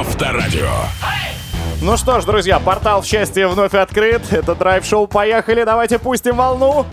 Авторадио. Ну что ж, друзья, портал в счастье вновь открыт. Это драйв-шоу. Поехали, давайте пустим волну.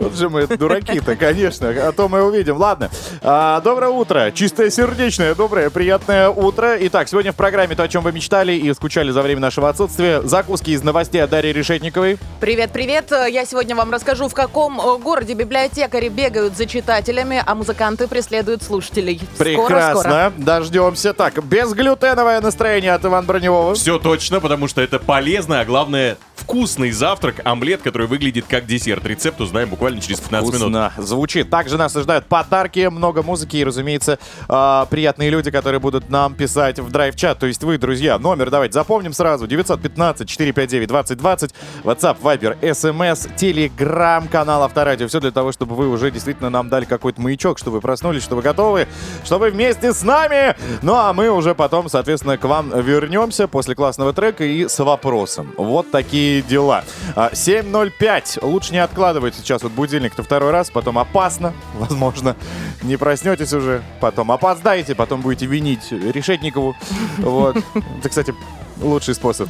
Вот же мы дураки-то, конечно, а то мы увидим. Ладно, а, доброе утро, чистое сердечное, доброе, приятное утро. Итак, сегодня в программе то, о чем вы мечтали и скучали за время нашего отсутствия. Закуски из новостей от Дарьи Решетниковой. Привет, привет. Я сегодня вам расскажу, в каком э, городе библиотекари бегают за читателями, а музыканты преследуют слушателей. Прекрасно, Скоро-скоро. дождемся. Так, безглютеновое настроение от Ивана Броневого. Все точно, потому что это полезно, а главное вкусный завтрак, омлет, который выглядит как десерт. Рецепт узнаем буквально через 15 минут. Вкусно звучит. Также нас ожидают подарки, много музыки и, разумеется, э, приятные люди, которые будут нам писать в драйв-чат. То есть вы, друзья, номер давайте запомним сразу. 915-459-2020, WhatsApp, Viber, SMS, Telegram, канал Авторадио. Все для того, чтобы вы уже действительно нам дали какой-то маячок, чтобы вы проснулись, что вы готовы, что вы вместе с нами. Ну, а мы уже потом, соответственно, к вам вернемся после классного трека и с вопросом. Вот такие дела. А, 7.05. Лучше не откладывать сейчас вот будильник-то второй раз, потом опасно, возможно, не проснетесь уже, потом опоздаете, потом будете винить Решетникову. Вот. Это, кстати, лучший способ.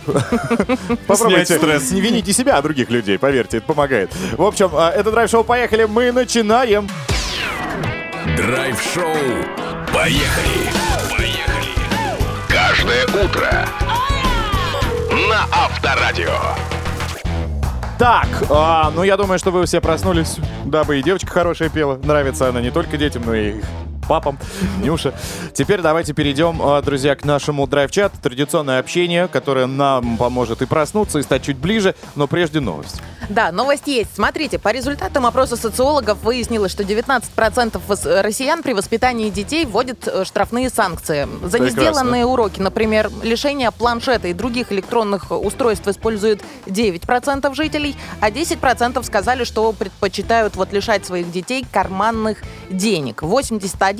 Попробуйте стресс. не вините себя, а других людей, поверьте, это помогает. В общем, а, это драйв-шоу «Поехали», мы начинаем. Драйв-шоу. Поехали. Поехали. Каждое утро. На Авторадио. Так, а, ну я думаю, что вы все проснулись, дабы и девочка хорошая пела. Нравится она не только детям, но и папам, Нюша. Теперь давайте перейдем, а, друзья, к нашему драйв-чат. Традиционное общение, которое нам поможет и проснуться, и стать чуть ближе, но прежде новость. Да, новость есть. Смотрите, по результатам опроса социологов выяснилось, что 19% вос- россиян при воспитании детей вводят э, штрафные санкции. За Прекрасно. несделанные уроки, например, лишение планшета и других электронных устройств используют 9% жителей, а 10% сказали, что предпочитают вот лишать своих детей карманных денег. 81%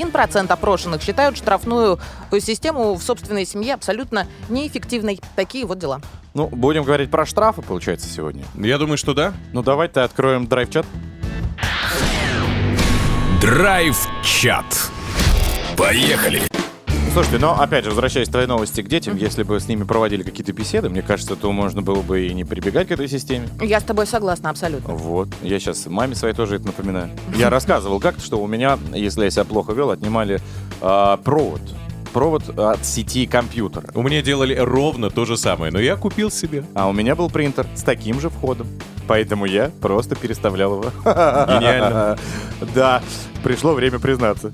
опрошенных считают штрафную систему в собственной семье абсолютно неэффективной. Такие вот дела. Ну, будем говорить про штрафы, получается, сегодня. Я думаю, что да. Ну, давайте откроем драйв-чат. Драйв-чат. Поехали. Слушайте, но опять же, возвращаясь к твоей новости к детям, если бы с ними проводили какие-то беседы, мне кажется, то можно было бы и не прибегать к этой системе. Я с тобой согласна абсолютно. Вот. Я сейчас маме своей тоже это напоминаю. Я рассказывал как-то, что у меня, если я себя плохо вел, отнимали а, провод. Провод от сети компьютера. У меня делали ровно то же самое, но я купил себе. А у меня был принтер с таким же входом. Поэтому я просто переставлял его. Гениально. Да, пришло время признаться.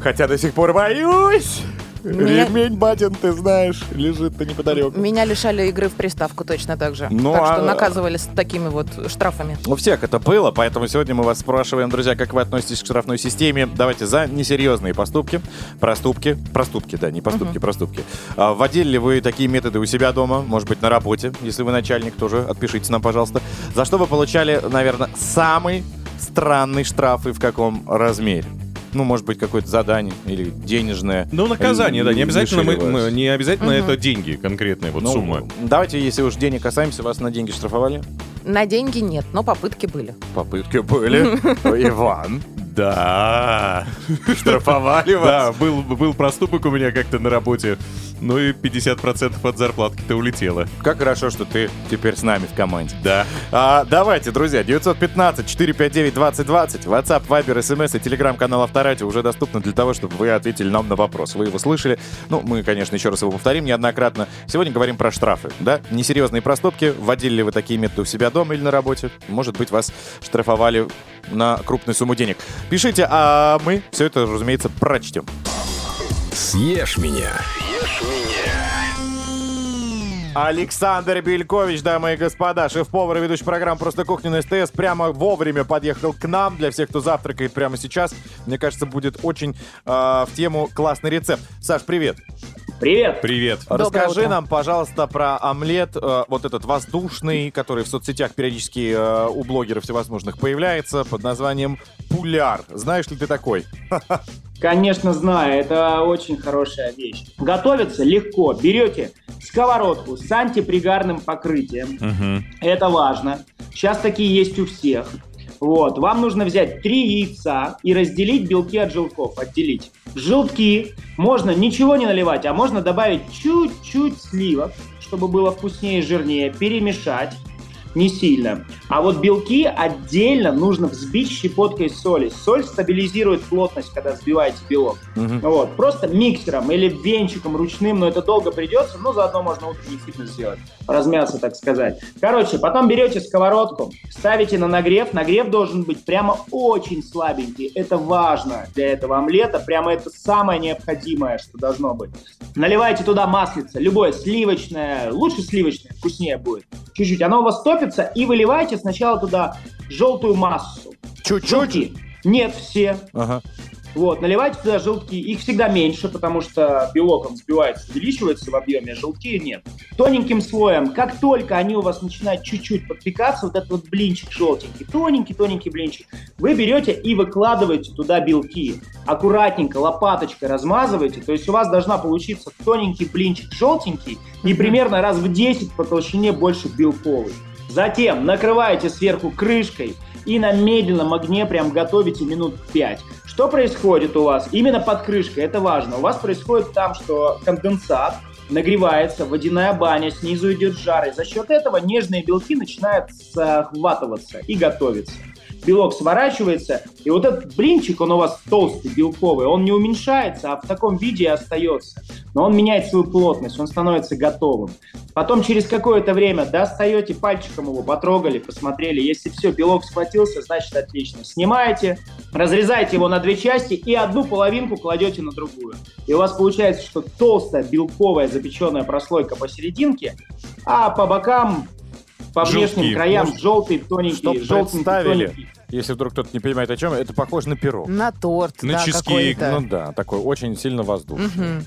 Хотя до сих пор боюсь. Меня- Ремень, батин, ты знаешь, лежит-то неподалеку. Меня лишали игры в приставку точно так же. Ну, так что а- наказывали с такими вот штрафами. У всех это было, поэтому сегодня мы вас спрашиваем, друзья, как вы относитесь к штрафной системе. Давайте за несерьезные поступки, проступки, проступки, да, не поступки, проступки. А, вводили ли вы такие методы у себя дома, может быть, на работе, если вы начальник, тоже отпишитесь нам, пожалуйста. За что вы получали, наверное, самый странный штраф и в каком размере? Ну, может быть, какое-то задание или денежное. Ну, наказание, да. Не обязательно, мы, мы- не обязательно это деньги, конкретная вот Ну, сумма. Давайте, если уж денег касаемся, вас на деньги штрафовали? На деньги нет, но попытки были. Попытки были. Иван, Да. штрафовали вас? Да, был, был проступок у меня как-то на работе. Ну и 50% от зарплатки-то улетело. Как хорошо, что ты теперь с нами в команде. Да. А, давайте, друзья, 915-459-2020, WhatsApp, Viber, SMS и телеграм-канал Авторадио уже доступны для того, чтобы вы ответили нам на вопрос. Вы его слышали. Ну, мы, конечно, еще раз его повторим неоднократно. Сегодня говорим про штрафы, да? Несерьезные проступки. Вводили ли вы такие методы у себя дома или на работе? Может быть, вас штрафовали на крупную сумму денег. Пишите, а мы все это, разумеется, прочтем. Съешь меня. Александр Белькович, дамы и господа, шеф-повар и ведущий программы «Просто кухня» на СТС прямо вовремя подъехал к нам. Для всех, кто завтракает прямо сейчас, мне кажется, будет очень э, в тему классный рецепт. Саш, привет. Привет! Привет. Доброе Расскажи утро. нам, пожалуйста, про омлет, э, вот этот воздушный, который в соцсетях периодически э, у блогеров всевозможных появляется, под названием «Пуляр». Знаешь ли ты такой? Конечно, знаю, это очень хорошая вещь. Готовится легко. Берете сковородку с антипригарным покрытием. Мгм. Это важно. Сейчас такие есть у всех. Вот. Вам нужно взять три яйца и разделить белки от желтков. Отделить. Желтки можно ничего не наливать, а можно добавить чуть-чуть сливок, чтобы было вкуснее и жирнее, перемешать не сильно. А вот белки отдельно нужно взбить щепоткой соли. Соль стабилизирует плотность, когда взбиваете белок. Мгм. Вот, просто миксером или венчиком ручным, но это долго придется, но заодно можно утренний фитнес сделать, размяться, так сказать. Короче, потом берете сковородку, ставите на нагрев, нагрев должен быть прямо очень слабенький, это важно для этого омлета, прямо это самое необходимое, что должно быть. Наливайте туда маслица, любое, сливочное, лучше сливочное, вкуснее будет. Чуть-чуть, оно у вас топится, и выливайте сначала туда желтую массу. Чуть-чуть? Желтки. Нет, все. Ага. Вот, наливайте туда желтки. Их всегда меньше, потому что белок он взбивается, увеличивается в объеме, а желтки нет. Тоненьким слоем, как только они у вас начинают чуть-чуть подпекаться, вот этот вот блинчик желтенький, тоненький-тоненький блинчик, вы берете и выкладываете туда белки. Аккуратненько, лопаточкой размазываете, то есть у вас должна получиться тоненький блинчик желтенький и примерно раз в 10 по толщине больше белковый. Затем накрываете сверху крышкой и на медленном огне прям готовите минут 5. Что происходит у вас? Именно под крышкой, это важно. У вас происходит там, что конденсат нагревается, водяная баня, снизу идет жар, и за счет этого нежные белки начинают захватываться и готовиться. Белок сворачивается, и вот этот блинчик, он у вас толстый, белковый, он не уменьшается, а в таком виде и остается. Но он меняет свою плотность, он становится готовым. Потом через какое-то время достаете пальчиком его, потрогали, посмотрели. Если все, белок схватился, значит отлично. Снимаете, разрезаете его на две части и одну половинку кладете на другую. И у вас получается, что толстая белковая запеченная прослойка посерединке, а по бокам, по внешним Желтки. краям Может, желтый, тоненький, Чтоб представили, тоненький. если вдруг кто-то не понимает о чем, это похоже на пирог. На торт, На да, чизкейк. Ну да, такой очень сильно воздушный. Мгм.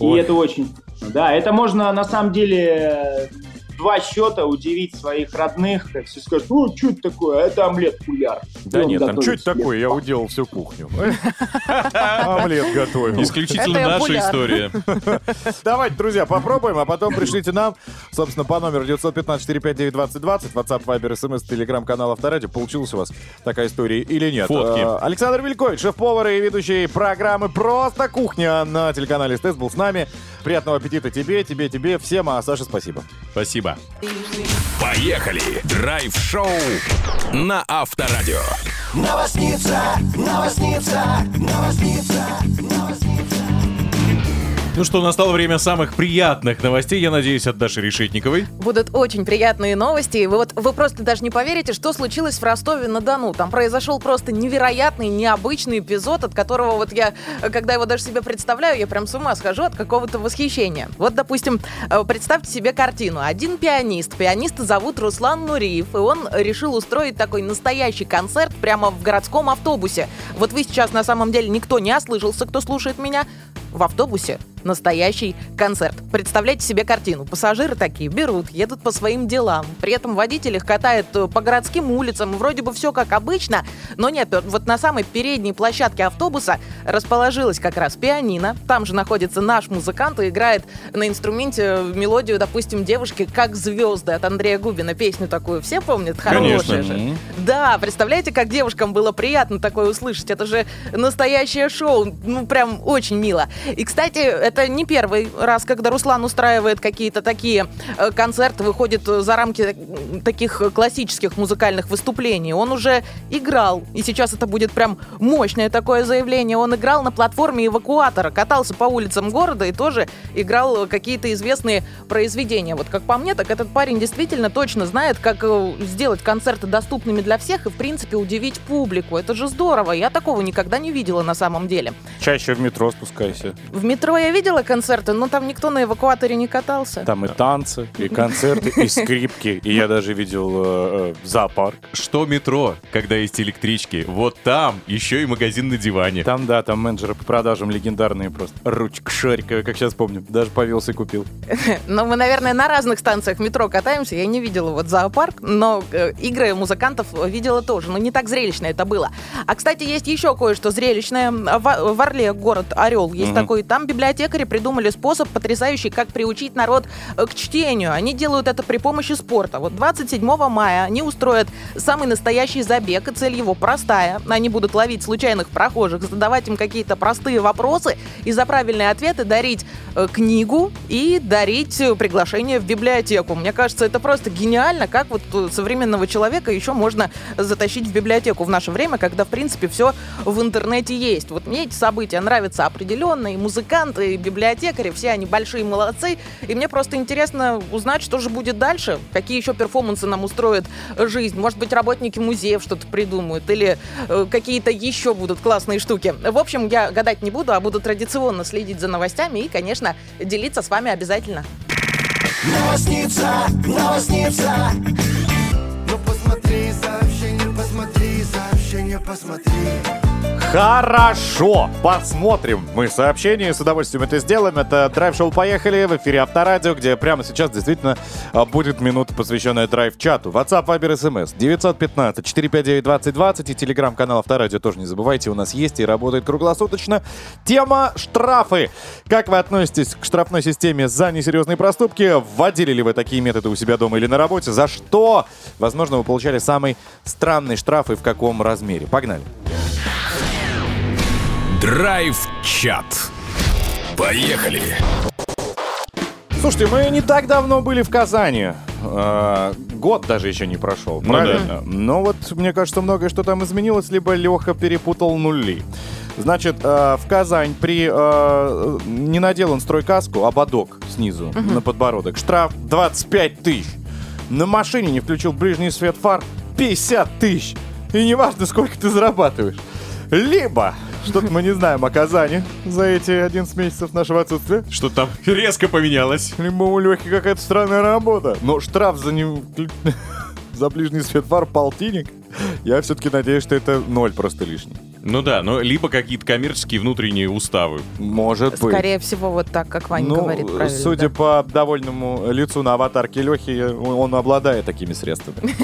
И Ой. это очень вкусно. Да, это можно на самом деле два счета удивить своих родных. Все скажут, ну, что это такое? Это омлет куляр. Да нет, там что это такое? Я уделал всю кухню. Омлет готовил. Исключительно наша история. Давайте, друзья, попробуем, а потом пришлите нам, собственно, по номеру 915-459-2020, WhatsApp, Viber, SMS, телеграм-канал Авторадио. Получилась у вас такая история или нет? Фотки. Э, Александр Вилькович, шеф-повар и ведущий программы «Просто кухня» на телеканале СТС был с нами. Приятного аппетита тебе, тебе, тебе, всем, а Саше спасибо. Спасибо. Поехали! Драйв-шоу на Авторадио. Новосница, новосница, новосница, новосница. Ну что, настало время самых приятных новостей, я надеюсь, от Даши Решетниковой. Будут очень приятные новости. Вы вот вы просто даже не поверите, что случилось в Ростове-на-Дону. Там произошел просто невероятный, необычный эпизод, от которого вот я, когда его даже себе представляю, я прям с ума схожу от какого-то восхищения. Вот, допустим, э, представьте себе картину. Один пианист. Пианиста зовут Руслан Нуриев, и он решил устроить такой настоящий концерт прямо в городском автобусе. Вот вы сейчас на самом деле никто не ослышался, кто слушает меня. В автобусе настоящий концерт. Представляйте себе картину. Пассажиры такие берут, едут по своим делам. При этом водитель их катает э, по городским улицам. Вроде бы все как обычно, но нет. э, Вот на самой передней площадке автобуса расположилась как раз пианино. Там же находится наш музыкант и играет на инструменте э, мелодию, допустим, девушки «Как звезды» от Андрея Губина. Песню такую все помнят? Конечно. Хорошая же. Да, представляете, как девушкам было приятно такое услышать. Это же настоящее шоу. Ну, прям очень мило. И, кстати, это не первый раз, когда Руслан устраивает какие-то такие э, концерты, выходит э, за рамки таких классических музыкальных выступлений. Он уже играл, и сейчас это будет прям мощное такое заявление. Он играл на платформе эвакуатора, катался по улицам города и тоже играл какие-то известные произведения. Вот как по мне, так этот парень действительно точно знает, как э, сделать концерты доступными для всех и, в принципе, удивить публику. Это же здорово. Я такого никогда не видела на самом деле. Чаще в метро спускайся. В метро я видела концерты, но там никто на эвакуаторе не катался. Там и танцы, и концерты, и скрипки. И я даже видел э, э, зоопарк. Что метро, когда есть электрички? Вот там еще и магазин на диване. Там, да, там менеджеры по продажам легендарные просто. Ручка шариковая, как сейчас помню. Даже повелся и купил. Но мы, наверное, на разных станциях метро катаемся. Я не видела вот зоопарк, но э, игры музыкантов видела тоже. Но не так зрелищно это было. А, кстати, есть еще кое-что зрелищное. В, Орле город Орел есть такой. Там библиотека библиотекари придумали способ потрясающий, как приучить народ э, к чтению. Они делают это при помощи спорта. Вот 27 мая они устроят самый настоящий забег, и цель его простая. Они будут ловить случайных прохожих, задавать им какие-то простые вопросы и за правильные ответы дарить э, книгу и дарить э, приглашение в библиотеку. Мне кажется, это просто гениально, как вот современного человека еще можно затащить в библиотеку в наше время, когда, в принципе, все в интернете есть. Вот мне эти события нравятся определенно, и музыканты, и библиотекари, все они большие молодцы, и мне просто интересно узнать, что же будет дальше, какие еще перформансы нам устроит жизнь. Может быть, работники музеев что-то придумают, или э, какие-то еще будут классные штуки. В общем, я гадать не буду, а буду традиционно следить за новостями и, конечно, делиться с вами обязательно. Новосница, новосница Ну посмотри сообщение, посмотри сообщение, посмотри Хорошо, посмотрим. Мы сообщение с удовольствием это сделаем. Это драйв-шоу «Поехали» в эфире Авторадио, где прямо сейчас действительно а, будет минута, посвященная драйв-чату. WhatsApp, Viber, SMS 915-459-2020 и телеграм-канал Авторадио тоже не забывайте, у нас есть и работает круглосуточно. Тема штрафы. Как вы относитесь к штрафной системе за несерьезные проступки? Вводили ли вы такие методы у себя дома или на работе? За что? Возможно, вы получали самый странный штраф и в каком размере. Погнали. Драйв-чат. Поехали. Слушайте, мы не так давно были в Казани. Э, Год даже еще не прошел, Ну правильно? Но вот мне кажется, многое что там изменилось, либо Леха перепутал нули. Значит, э, в Казань при... э, не надел он стройкаску, ободок снизу на подбородок. Штраф 25 тысяч. На машине не включил ближний свет фар 50 тысяч. И неважно, сколько ты зарабатываешь. Либо, что-то мы не знаем о Казани за эти 11 месяцев нашего отсутствия. Что там резко поменялось. Либо у Лехи какая-то странная работа. Но штраф за, не... за ближний свет фар полтинник. Я все-таки надеюсь, что это ноль просто лишний. Ну да, но либо какие-то коммерческие внутренние уставы. Может быть. Скорее всего, вот так, как Ваня ну, говорит правильно. судя да. по довольному лицу на аватарке Лехи, он, обладает такими средствами.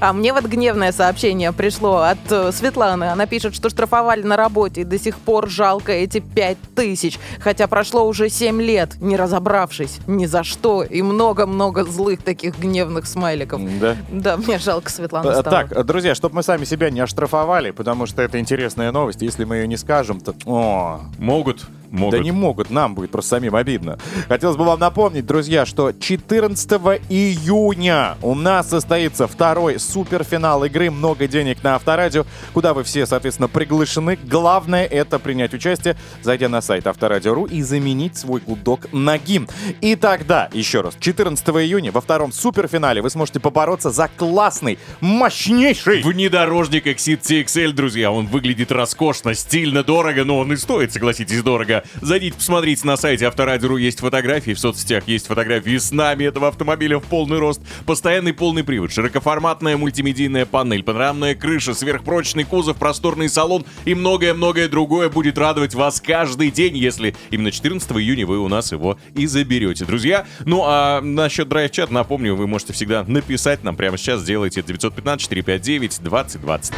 А мне вот гневное сообщение пришло от э, Светланы. Она пишет, что штрафовали на работе, и до сих пор жалко эти пять тысяч. Хотя прошло уже семь лет, не разобравшись ни за что. И много-много злых таких гневных смайликов. Да. Да, мне жалко Светлану Э, стало. Так, друзья, чтобы мы сами себя не оштрафовали, потому что это интересная новость. Если мы ее не скажем, то... О, Могут, могут. Да не могут, нам будет просто самим обидно. Хотелось бы вам напомнить, друзья, что 14 июня у нас состоится второй суперфинал игры «Много денег на Авторадио», куда вы все, соответственно, приглашены. Главное — это принять участие, зайдя на сайт Авторадио.ру и заменить свой гудок на гимн. И тогда, еще раз, 14 июня во втором суперфинале вы сможете побороться за классный, мощнейший... Внедорожник Exit TXL, друзья, он выглядит роскошно, стильно, дорого, но он и стоит, согласитесь, дорого. Зайдите, посмотрите на сайте Авторадио.ру, есть фотографии, в соцсетях есть фотографии с нами этого автомобиля в полный рост, постоянный полный привод, широкоформатная мультимедийная панель, панорамная крыша, сверхпрочный кузов, просторный салон и многое-многое другое будет радовать вас каждый день, если именно 14 июня вы у нас его и заберете, друзья. Ну а насчет драйв-чат, напомню, вы можете всегда написать нам прямо сейчас, сделайте это 915-459-2020.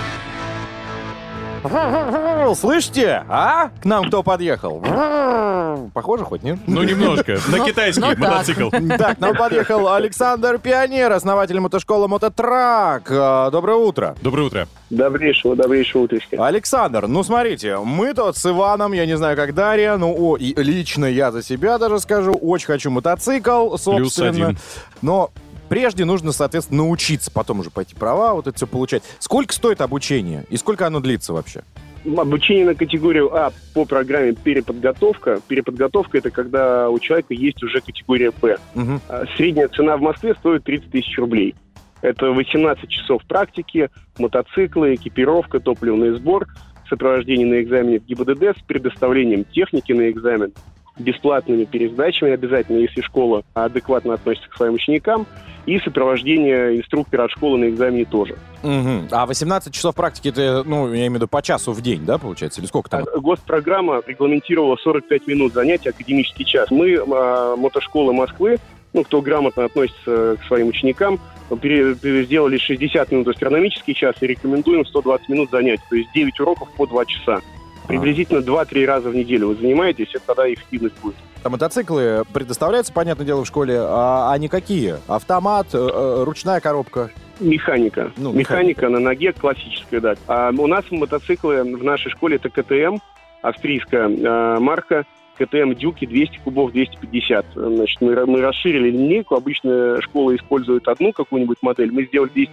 Слышите? А? К нам кто подъехал? Похоже хоть, нет? Ну, немножко. На китайский ну мотоцикл. Так, к нам подъехал Александр Пионер, основатель мотошколы Мототрак. А, Доброе утро. Доброе утро. Добрейшего, добрейшего утречка. Александр, ну смотрите, мы тут с Иваном, я не знаю, как Дарья, ну о, и лично я за себя даже скажу, очень хочу мотоцикл, собственно. один. Но прежде нужно, соответственно, научиться, потом уже пойти права, вот это все получать. Сколько стоит обучение и сколько оно длится вообще? Обучение на категорию А по программе переподготовка. Переподготовка – это когда у человека есть уже категория Б. Мгм. А Средняя цена в Москве стоит 30 тысяч рублей. Это 18 часов практики, мотоциклы, экипировка, топливный сбор, сопровождение на экзамене в ГИБДД с предоставлением техники на экзамен, бесплатными пересдачами обязательно, если школа адекватно относится к своим ученикам, и сопровождение инструктора от школы на экзамене тоже. Мгм. А 18 часов практики, это, ну, я имею в виду по часу в день, да, получается? Или сколько там? А Госпрограмма регламентировала 45 минут занятий, академический час. Мы, а, мотошколы Москвы, ну, кто грамотно относится к своим ученикам, сделали 60 минут астрономический час и рекомендуем 120 минут занятий. То есть 9 уроков по 2 часа. Приблизительно 2-3 раза в неделю вы занимаетесь, это тогда эффективность будет. А мотоциклы предоставляются, понятное дело, в школе, а они какие? Автомат, э, э, ручная коробка? Механика. Ну, механика на ноге классическая, да. А у нас мотоциклы в нашей школе это КТМ, австрийская э, марка. КТМ Дюки 200 кубов 250. Значит, мы, мы расширили линейку. Обычно школа использует одну какую-нибудь модель. Мы сделали 200-250,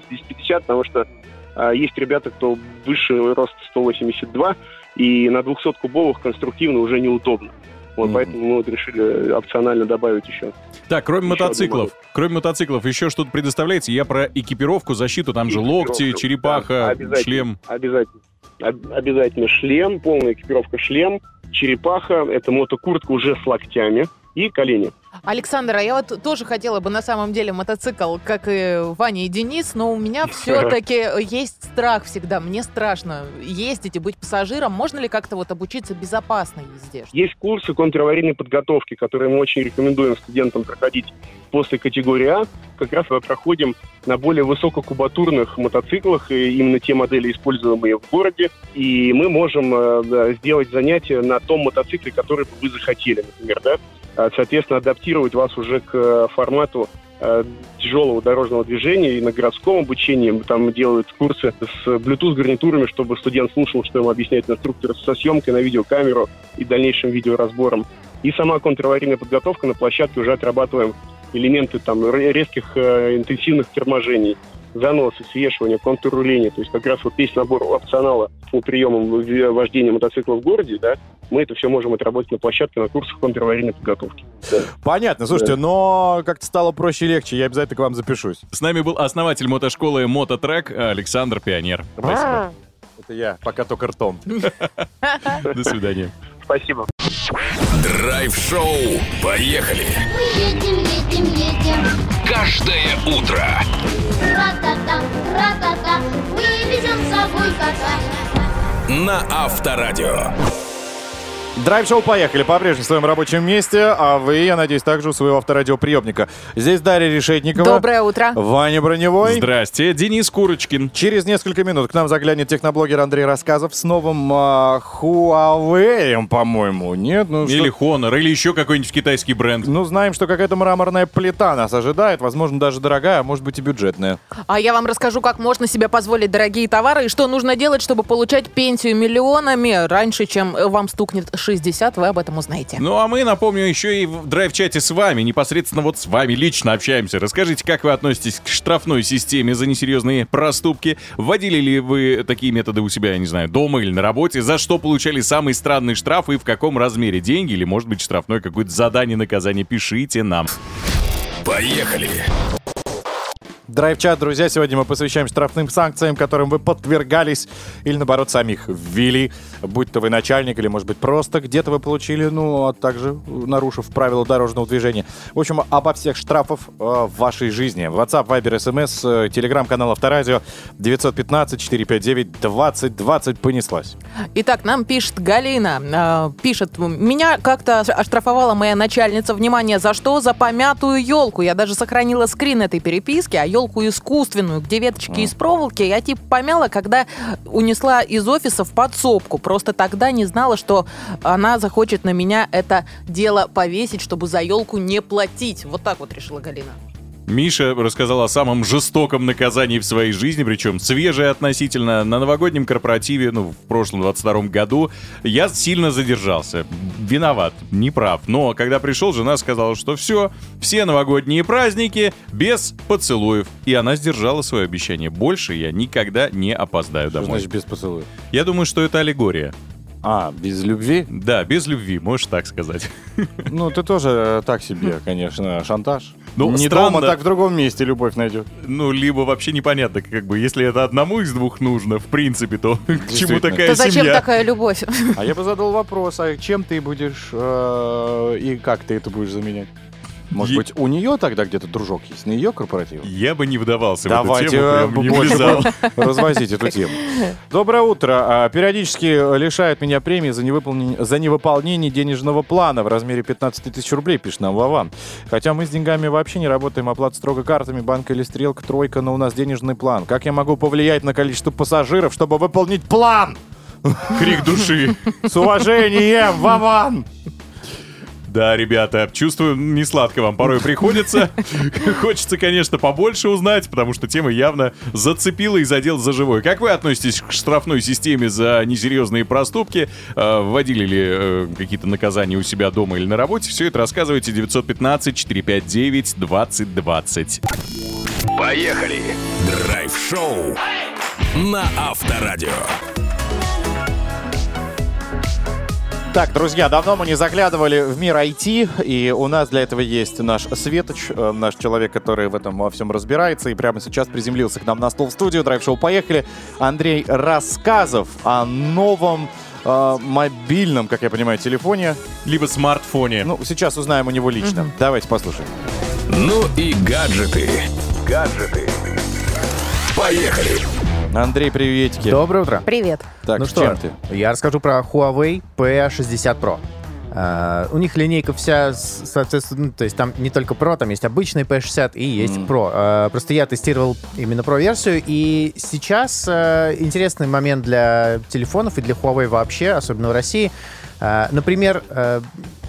потому что а, есть ребята, кто выше роста 182, и на 200 кубовых конструктивно уже неудобно. Вот Мгм. поэтому мы вот решили опционально добавить еще. Так, кроме Еще мотоциклов, кроме мотоциклов, еще что-то предоставляете? Я про экипировку, защиту, там же локти, черепаха, да, обязательно. шлем. Обязательно. Об- обязательно шлем, полная экипировка шлем, черепаха, это мотокуртка уже с локтями и колени. Александр, а я вот тоже хотела бы на самом деле мотоцикл, как и Ваня и Денис, но у меня все-таки есть страх всегда. Мне страшно ездить и быть пассажиром. Можно ли как-то вот обучиться безопасной езде? Есть курсы контраварийной подготовки, которые мы очень рекомендуем студентам проходить после категории А. Как раз мы проходим на более высококубатурных мотоциклах, и именно те модели, используемые в городе. И мы можем э, сделать занятия на том мотоцикле, который бы вы захотели, например, да? А, Соответственно, адаптировать вас уже к э, формату э, тяжелого дорожного движения и на городском обучении. Там делают курсы с Bluetooth-гарнитурами, чтобы студент слушал, что ему объясняет инструктор со съемкой на видеокамеру и дальнейшим видеоразбором. И сама контраварийная подготовка на площадке уже отрабатываем элементы там ре- резких э, интенсивных торможений, заносы, свешивания, контрруления. То есть как раз вот весь набор опционала по приемам в- вождения мотоцикла в городе, да, мы это все можем отработать на площадке на курсах контраварийной подготовки. Понятно. Слушайте, но как-то стало проще и легче. Я обязательно к вам запишусь. С нами был основатель мотошколы Мототрек Александр Пионер. Спасибо. Это я, пока только ртом. До свидания. Спасибо. Драйв-шоу. Поехали. Мы едем, едем, едем, Каждое утро. ра-та-та, ра-та-та, вывезем с собой кота. На Авторадио. Драйв-шоу «Поехали» по-прежнему в своем рабочем месте, а вы, я надеюсь, также у своего авторадиоприемника. Здесь Дарья Решетникова. Доброе утро. Ваня Броневой. Здрасте, Денис Курочкин. Через несколько минут к нам заглянет техноблогер Андрей Рассказов с новым а, Huawei, по-моему. Нет? Ну, что- Или Honor, или еще какой-нибудь китайский бренд. Ну, знаем, что какая-то мраморная плита нас ожидает. Возможно, даже дорогая, а может быть и бюджетная. А я вам расскажу, как можно себе позволить дорогие товары и что нужно делать, чтобы получать пенсию миллионами раньше, чем вам стукнет 60, вы об этом узнаете. Ну а мы, напомню, еще и в драйв-чате с вами, непосредственно вот с вами лично общаемся. Расскажите, как вы относитесь к штрафной системе за несерьезные проступки? Вводили ли вы такие методы у себя, я не знаю, дома или на работе? За что получали самый странный штраф и в каком размере? Деньги или, может быть, штрафное какое-то задание, наказание? Пишите нам. Поехали. Драйв-чат, друзья, сегодня мы посвящаем штрафным санкциям, которым вы подвергались или, наоборот, самих ввели. Будь то вы начальник или, может быть, просто где-то вы получили, ну, а также нарушив правила дорожного движения. В общем, обо всех штрафах э, в вашей жизни. WhatsApp, Viber, SMS, э, телеграм-канал Авторадио 915-459-2020 понеслась. Итак, нам пишет Галина. э, пишет, меня как-то оштрафовала моя начальница. Внимание, за что? За помятую елку. Я даже сохранила скрин этой переписки, а елку искусственную, где веточки из проволоки, я типа помяла, когда унесла из офиса в подсобку. Просто тогда не знала, что она захочет на меня это дело повесить, чтобы за елку не платить. Вот так вот решила Галина. Миша рассказал о самом жестоком наказании в своей жизни, причем свежее относительно. На новогоднем корпоративе, ну, в прошлом 22 году, я сильно задержался. Виноват, не прав. Но когда пришел, жена сказала, что все, все новогодние праздники без поцелуев. И она сдержала свое обещание. Больше я никогда не опоздаю Что домой. значит без поцелуя? Я думаю, что это аллегория. А, без любви? Да, без любви, можешь так сказать. Ну, ты тоже э, так себе, конечно, шантаж. Ну, не странно. дома, так в другом месте любовь найдет. Ну, либо вообще непонятно, как бы, если это одному из двух нужно, в принципе, то к чему такая То зачем семья? такая любовь? А я бы задал вопрос, а чем ты будешь э, и как ты это будешь заменять? Может Е- быть, у нее тогда где-то дружок есть, на ее корпоративе? Я бы не вдавался в Давайте эту э, тему, прям не больше влезал. развозить эту тему. Доброе утро. А, Периодически лишают меня премии за невыполнение, за невыполнение денежного плана в размере 15 тысяч рублей, пишет нам Вован. Хотя мы с деньгами вообще не работаем, оплата строго картами, банк или стрелка, тройка, но у нас денежный план. Как я могу повлиять на количество пассажиров, чтобы выполнить план? Крик души. С уважением, Вован! Да, ребята, чувствую, не сладко вам порой приходится. Хочется, конечно, побольше узнать, потому что тема явно зацепила и задела за живой. Как вы относитесь к штрафной системе за несерьезные проступки? Э, Вводили ли э, какие-то наказания у себя дома или на работе? Все это рассказывайте 915-459-2020. Поехали! Драйв-шоу на Авторадио. Так, друзья, давно мы не заглядывали в мир IT, и у нас для этого есть наш Светоч, э, наш человек, который в этом во всем разбирается, и прямо сейчас приземлился к нам на стол в студию. Драйв-шоу «Поехали». Андрей Рассказов о новом э, мобильном, как я понимаю, телефоне. Либо смартфоне. Ну, сейчас узнаем у него лично. Давайте послушаем. Ну и гаджеты. Гаджеты. Поехали! Андрей, приветики. Доброе утро. Привет. Так, ну что, чем ты? я расскажу про Huawei P60 Pro. А, у них линейка вся, соответственно, ну, то есть там не только Pro, там есть обычный P60 и есть Pro. А, просто я тестировал именно Pro-версию, и сейчас а, интересный момент для телефонов и для Huawei вообще, особенно в России. Например,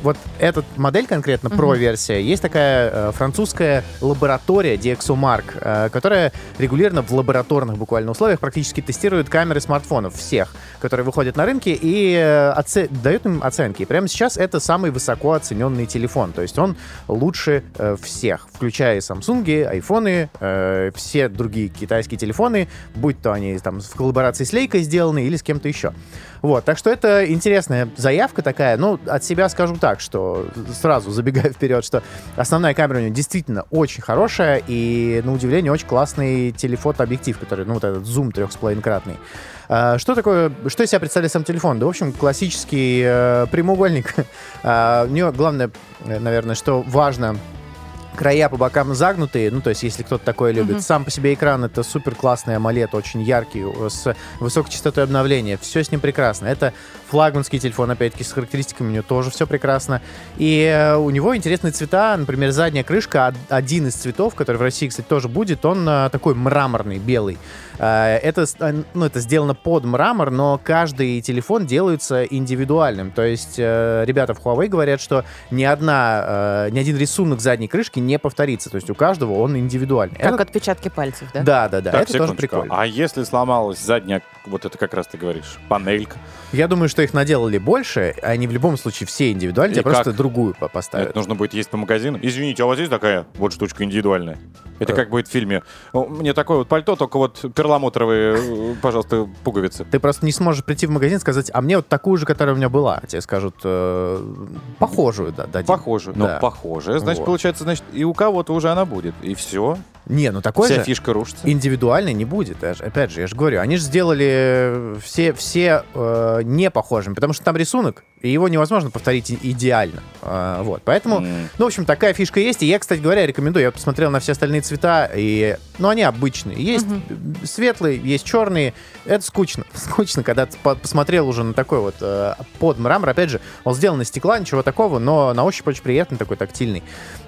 вот эта модель конкретно, Pro-версия, есть такая э, французская лаборатория DxOMark, э, которая регулярно в лабораторных буквально условиях практически тестирует камеры смартфонов всех, которые выходят на рынке и э, оце- дает им оценки. И прямо сейчас это самый высоко оцененный телефон, то есть он лучше э, всех, включая Samsung, айфоны, э, все другие китайские телефоны, будь то они там в коллаборации с Лейкой сделаны или с кем-то еще. Вот, так что это интересная заявка такая. Ну, от себя скажу так, что сразу забегая вперед, что основная камера у него действительно очень хорошая и, на удивление, очень классный телефото-объектив, который, ну, вот этот зум трехсполовинкратный. А, Что такое, что из себя представляет сам телефон? Да, в общем, классический э, прямоугольник. А, У него главное, э, наверное, что важно, края по бокам загнутые, ну, то есть, если кто-то такое любит. Сам по себе экран — это супер классный AMOLED, очень яркий, э, с высокой частотой обновления. Все с ним прекрасно. Это флагманский телефон, опять-таки, с характеристиками у него тоже все прекрасно. И э, у него интересные цвета. Например, задняя крышка, од- один из цветов, который в России, кстати, тоже будет, он э, такой мраморный, белый. Э, Это, ну, это сделано под мрамор, но каждый телефон делается индивидуальным. То есть ребята в Huawei говорят, что ни одна, ни один рисунок задней крышки не повторится. То есть у каждого он индивидуальный. Как Это- отпечатки пальцев, да? Да, да, да. Так, это тоже секундочку. прикольно. А если сломалась задняя, вот это как раз ты говоришь, панелька? Я думаю, что их наделали больше, они в любом случае все индивидуальные, тебе просто другую по- поставят. Это нужно будет есть по магазинам. Извините, а у вас есть такая вот штучка индивидуальная? Это как будет в фильме. «О, Мне такое вот пальто, только вот перламутровые, э, пожалуйста, пуговицы. Ты просто не сможешь прийти в магазин и сказать, а мне вот такую же, которая у меня была. Тебе скажут, э, похожую, да, дадим. Похоже. Ну, Да. похоже. Значит, получается, значит, и у кого-то уже она будет. И все. Не, ну такой Вся же фишка рушится. индивидуальный не будет. Опять же, я же говорю, они же сделали все, все э, не похожими, потому что там рисунок, и его невозможно повторить идеально. А, вот, поэтому, М. ну, в общем, такая фишка есть. И я, кстати говоря, рекомендую. Я посмотрел на все остальные цвета, и, ну, они обычные. Есть светлые, есть черные. Это скучно. Скучно, когда ты по- посмотрел уже на такой вот э, под мрамор. Опять же, он сделан из стекла, ничего такого, но на ощупь очень приятный, такой тактильный.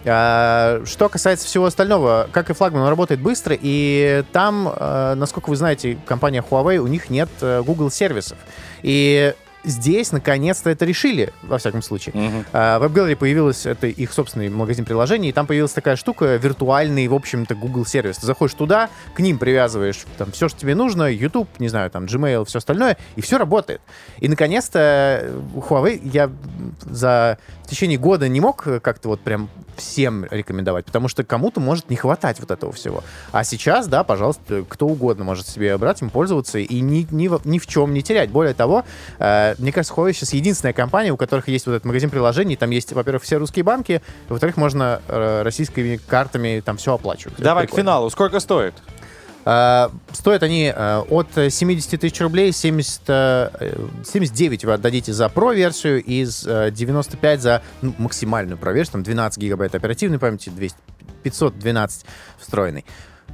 А, Что касается всего остального, как и флагман, он работает быстро, и там, э, насколько вы знаете, компания Huawei, у них нет э, Google сервисов. И здесь, наконец-то, это решили, во всяком случае. А, В WebGallery появилась, это их собственный магазин приложений, и там появилась такая штука, виртуальный, в общем-то, Google сервис. Ты заходишь туда, к ним привязываешь там все, что тебе нужно, YouTube, не знаю, там, Gmail, все остальное, и все работает. И, наконец-то, Huawei я за в течение года не мог как-то вот прям всем рекомендовать, потому что кому-то может не хватать вот этого всего. А сейчас, да, пожалуйста, кто угодно может себе брать им пользоваться и ни, ни, ни в чем не терять. Более того, э, мне кажется, Huawei сейчас единственная компания, у которых есть вот этот магазин приложений, там есть, во-первых, все русские банки, во-вторых, можно э, российскими картами там все оплачивать. Давай к финалу. Сколько стоит? А, Стоят они э, от 70 тысяч рублей, 70, э, 79 вы отдадите за Pro-версию и с, э, 95 за ну, максимальную Pro-версию, там 12 гигабайт оперативной памяти, 200, 512 встроенной.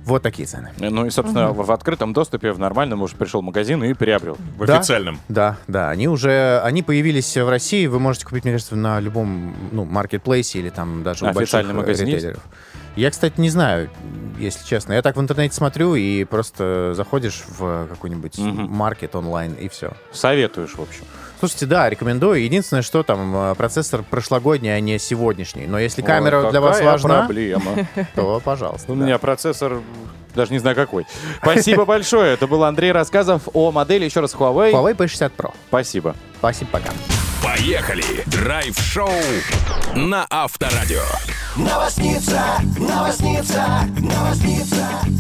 Вот такие цены. Ну и, собственно, в в открытом доступе, в нормальном уже пришел в магазин и приобрел. В Да. официальном. Да, да, они уже, они появились в России, вы можете купить, мне кажется, на любом, ну, маркетплейсе или там даже у Официальный больших магазин есть? ритейлеров. Я, кстати, не знаю. если честно. Я так в интернете смотрю, и просто заходишь в какой-нибудь Мгм. маркет онлайн, и все. Советуешь, в общем. Слушайте, да, рекомендую. Единственное, что там э, процессор прошлогодний, а не сегодняшний. Но если Ой, камера для вас важна, проблема. то пожалуйста. У да. меня процессор даже не знаю какой. Спасибо большое. Это был Андрей Рассказов о модели, еще раз, Huawei. Huawei P60 Pro. Спасибо. Спасибо, пока. Поехали! Драйв-шоу на Авторадио. Новосница, новосница, новосница, новосница.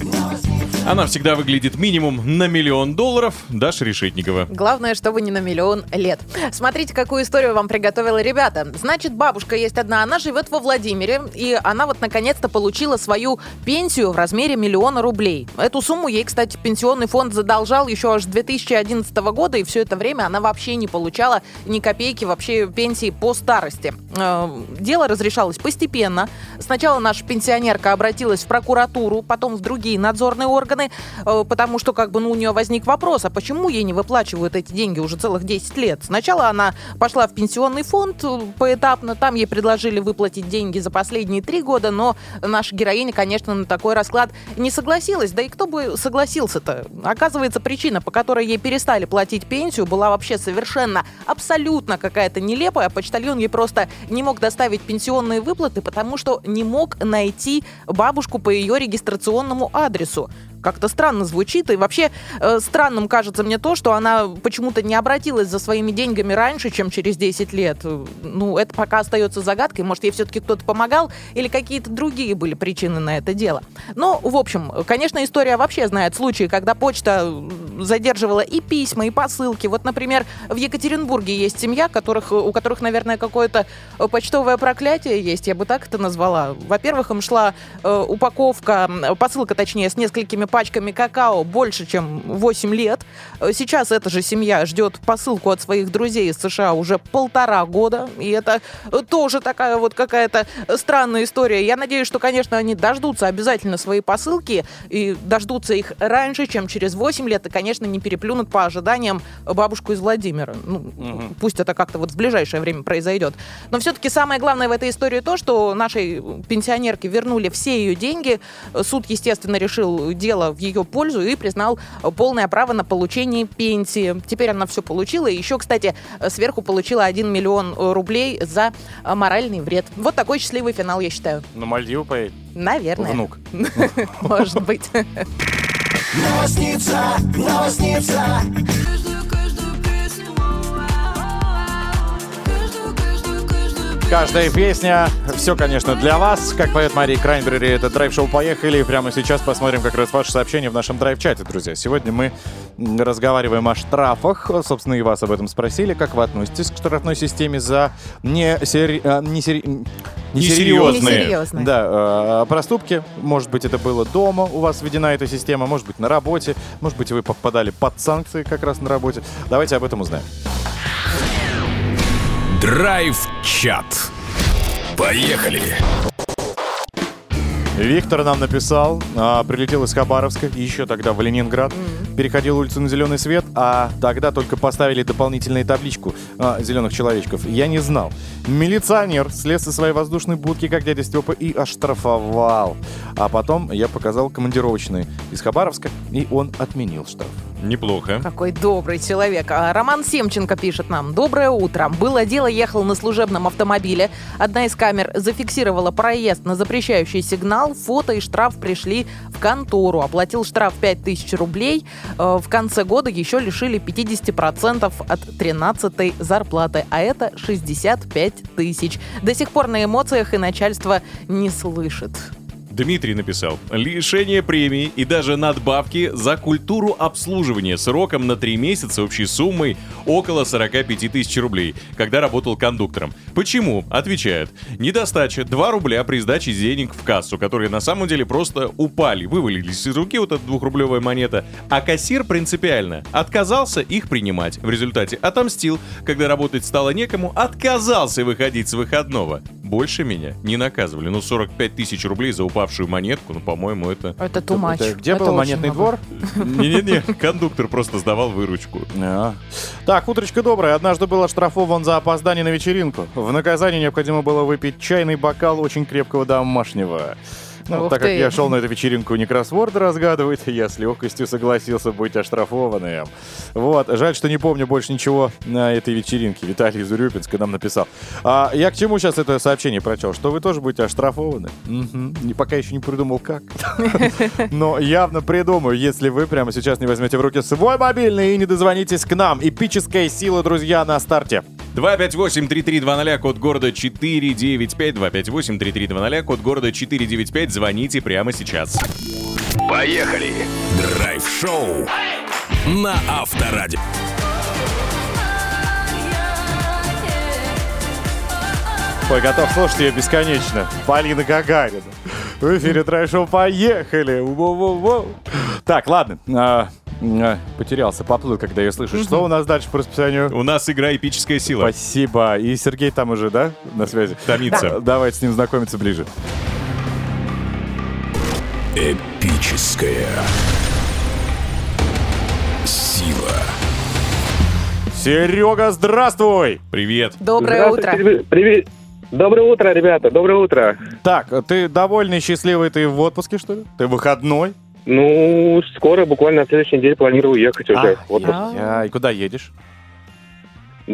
Она всегда выглядит минимум на миллион долларов. Даша Решетникова. Главное, чтобы не на миллион лет. Смотрите, какую историю вам приготовила ребята. Значит, бабушка есть одна, она живет во Владимире, и она вот наконец-то получила свою пенсию в размере миллиона рублей. Эту сумму ей, кстати, пенсионный фонд задолжал еще аж с 2011 года, и все это время она вообще не получала ни копейки вообще пенсии по старости. Э, Дело разрешалось постепенно. Сначала наша пенсионерка обратилась в прокуратуру, потом в другие надзорные органы, э, потому что как бы ну, у нее возник вопрос, а почему ей не выплачивают эти деньги уже целых 10 лет? Сначала она пошла в пенсионный фонд э, поэтапно, там ей предложили выплатить деньги за последние три года, но наша героиня, конечно, на такой расклад не согласилась. Да и кто бы согласился-то? Оказывается, причина, по которой ей перестали платить пенсию, была вообще совершенно, абсолютно какая-то нелепая. Почтальон ей просто не мог доставить пенсионные выплаты, потому что не мог найти бабушку по ее регистрационному адресу. Как-то странно звучит, и вообще э, странным кажется мне то, что она почему-то не обратилась за своими деньгами раньше, чем через 10 лет. Ну, это пока остается загадкой. Может, ей все-таки кто-то помогал, или какие-то другие были причины на это дело. Но, в общем, конечно, история вообще знает случаи, когда почта задерживала и письма, и посылки. Вот, например, в Екатеринбурге есть семья, которых, у которых, наверное, какое-то почтовое проклятие есть, я бы так это назвала. Во-первых, им шла э, упаковка, посылка, точнее, с несколькими пачками какао больше, чем 8 лет. Э, Сейчас эта же семья ждет посылку от своих друзей из США уже полтора года, и это э, тоже такая вот какая-то странная история. Я надеюсь, что, конечно, они дождутся обязательно свои посылки и дождутся их раньше, чем через 8 лет, и, конечно, не переплюнут по ожиданиям бабушку из Владимира. Ну, пусть это как-то вот в ближайшее время произойдет. Но все-таки самое главное в этой истории то, что нашей пенсионерке вернули все ее деньги. Суд, естественно, решил дело в ее пользу и признал полное право на получение пенсии. Теперь она все получила. И еще, кстати, сверху получила 1 миллион рублей за э, моральный вред. Вот такой счастливый финал, я считаю. На Мальдивы поедет. Наверное. Внук. Может быть. Новосница, новосница. Каждая песня, все, конечно, для вас. Как поет Мария Крайнбери, это драйв-шоу «Поехали». Прямо сейчас посмотрим как раз ваши сообщения в нашем драйв-чате, друзья. Сегодня мы разговариваем о штрафах. Собственно, и вас об этом спросили. Как вы относитесь к штрафной системе за не сери- а, не сери- м, Несерьезные. Несерьезные. Да, э, проступки. Может быть, это было дома, у вас введена эта система, может быть, на работе, может быть, вы попадали под санкции как раз на работе. Давайте об этом узнаем. Драйв-чат. Поехали! Виктор нам написал, а, прилетел из Хабаровска, еще тогда в Ленинград, переходил улицу на зеленый свет, а тогда только поставили дополнительную табличку а, зеленых человечков. Я не знал. Милиционер слез со своей воздушной будки, как дядя Степа, и оштрафовал. А потом я показал командировочный из Хабаровска, и он отменил штраф. Неплохо. Какой добрый человек. А, Роман Семченко пишет нам. Доброе утро. Было дело, ехал на служебном автомобиле. Одна из камер зафиксировала проезд на запрещающий сигнал. Фото и штраф пришли в контору. Оплатил штраф 5000 рублей. Э, В конце года еще лишили 50% от 13 зарплаты. А это 65 тысяч. До сих пор на эмоциях и начальство не слышит. Дмитрий написал. Лишение премии и даже надбавки за культуру обслуживания сроком на 3 месяца общей суммой около 45 тысяч рублей, когда работал кондуктором. Почему? Отвечает. Недостача 2 рубля при сдаче денег в кассу, которые на самом деле просто упали, вывалились из руки вот эта двухрублевая монета, а кассир принципиально отказался их принимать. В результате отомстил, когда работать стало некому, отказался выходить с выходного. Больше меня не наказывали. Ну, 45 тысяч рублей за упавшую монетку, ну, по-моему, это... Это. Это где Это был монетный много. двор? Не-не-не, кондуктор просто сдавал выручку. А. Так, утречка добрая. Однажды был оштрафован за опоздание на вечеринку. В наказание необходимо было выпить чайный бокал очень крепкого домашнего. Ну, Ух так как ты. я шел на эту вечеринку не кроссворды разгадывать, я с легкостью согласился быть оштрафованным. Вот. Жаль, что не помню больше ничего на этой вечеринке. Виталий из Урюпинска нам написал. А я к чему сейчас это сообщение прочел? Что вы тоже будете оштрафованы? Не, пока еще не придумал как. Но явно придумаю, если вы прямо сейчас не возьмете в руки свой мобильный и не дозвонитесь к нам. Эпическая сила, друзья, на старте. 258-3320, код города 495, 258-3320, код города 495, звоните прямо сейчас. Поехали! Драйв-шоу на Авторадио. Ой, готов слушать ее бесконечно. Полина Гагарина. В эфире трэшоу «Поехали!» Воу-воу-воу. Так, ладно. А, потерялся, поплыл, когда ее слышу. Что у нас дальше по расписанию? У нас игра «Эпическая сила». Спасибо. И Сергей там уже, да, на связи? Томится. Да, Давайте с ним знакомиться ближе. Эпическая сила. Серега, здравствуй! Привет. Доброе утро. Привет. Доброе утро, ребята, доброе утро. Так, ты довольный, счастливый, ты в отпуске, что ли? Ты выходной? Ну, скоро, буквально на следующей неделе планирую уехать уже. Вот, Я, и куда едешь?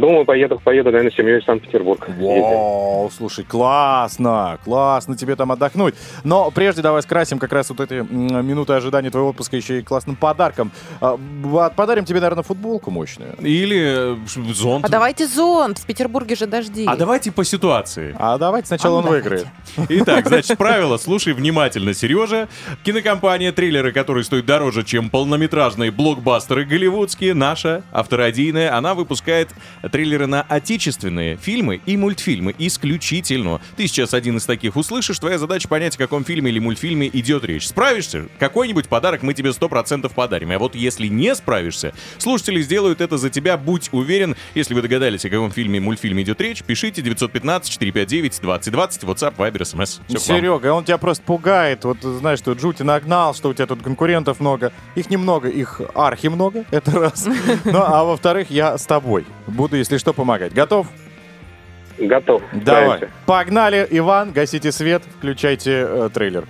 Думаю, поеду, поеду, наверное, с семьей в Санкт-Петербург. Вау, слушай, классно, классно тебе там отдохнуть. Но прежде давай скрасим как раз вот эти минуты ожидания твоего отпуска еще и классным подарком. А, б- Подарим тебе, наверное, футболку мощную. Или э, зонт. А давайте зонт. В Петербурге же дожди. А давайте по ситуации. А давайте сначала А он ну выиграет. Итак, значит, правило, слушай внимательно, Сережа. Кинокомпания, триллеры, которые стоят дороже, чем полнометражные блокбастеры голливудские, наша, авторадийная, она выпускает триллеры на отечественные фильмы и мультфильмы исключительно. Ты сейчас один из таких услышишь, твоя задача понять, о каком фильме или мультфильме идет речь. Справишься? Какой-нибудь подарок мы тебе 100% подарим. А вот если не справишься, слушатели сделают это за тебя, будь уверен. Если вы догадались, о каком фильме мультфильме идет речь, пишите 915-459-2020, WhatsApp, Viber, SMS. Вам. Серега, он тебя просто пугает. Вот знаешь, что Джути нагнал, что у тебя тут конкурентов много. Их немного, их архи много, это раз. Ну, а во-вторых, я с тобой. Буду, если что, помогать. Готов? Готов. Давай. Справимся. Погнали, Иван, гасите свет, включайте э, трейлер.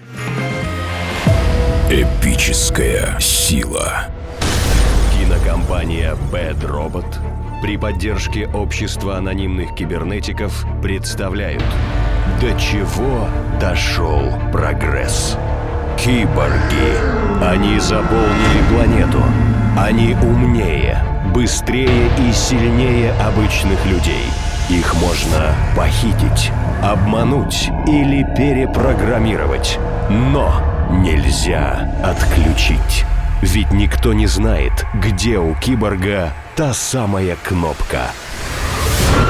Эпическая сила. Кинокомпания Bad Robot при поддержке общества анонимных кибернетиков представляют До чего дошел прогресс? Киборги. Они заполнили планету. Они умнее, быстрее и сильнее обычных людей. Их можно похитить, обмануть или перепрограммировать. Но нельзя отключить. Ведь никто не знает, где у киборга та самая кнопка.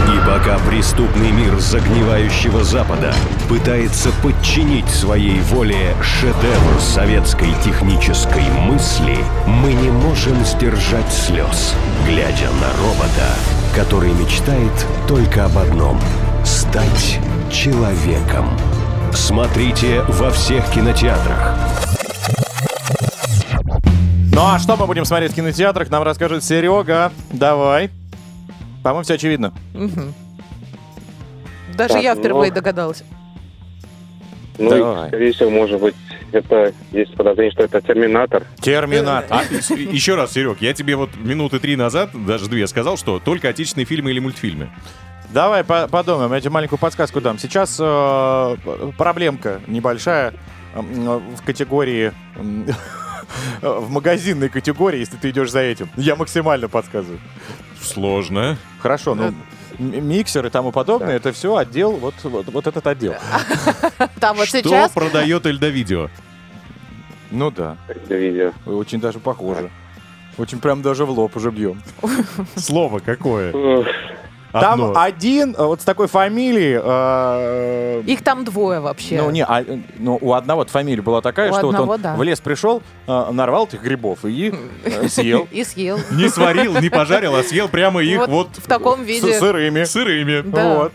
И пока преступный мир загнивающего Запада пытается подчинить своей воле шедевр советской технической мысли, мы не можем сдержать слез, глядя на робота, который мечтает только об одном — стать человеком. Смотрите во всех кинотеатрах. Ну а что мы будем смотреть в кинотеатрах, нам расскажет Серега. Давай. По-моему, все очевидно. Мгм. Даже Так, я ну- впервые догадалась. Ну, Давай. и, скорее всего, может быть, это есть подозрение, что это Терминатор. Терминатор. А, еще раз, Серег, я тебе вот минуты три назад, даже две, сказал, что только отечественные фильмы или мультфильмы. Давай по- подумаем, я тебе маленькую подсказку дам. Сейчас э, проблемка небольшая м, в категории... м, В магазинной категории, если ты идешь за этим. Я максимально подсказываю. Сложно. Хорошо, ну, миксер и тому подобное, это все отдел, вот, вот, вот этот отдел. Там вот что сейчас... продает Эльда Видео? Ну да, Это видео. очень даже похоже. Очень прям даже в лоб уже бьем. Слово какое? Там Одно. один э, вот с такой фамилией... э, Их там двое вообще. Ну, не, а, э, ну, у одного вот фамилия была такая, У что вот одного, он да. в лес пришел, э, нарвал этих грибов и э, съел. И съел. Не сварил, не пожарил, а съел прямо их Вот вот, в таком виде. С сырыми. сырыми. Да. Вот.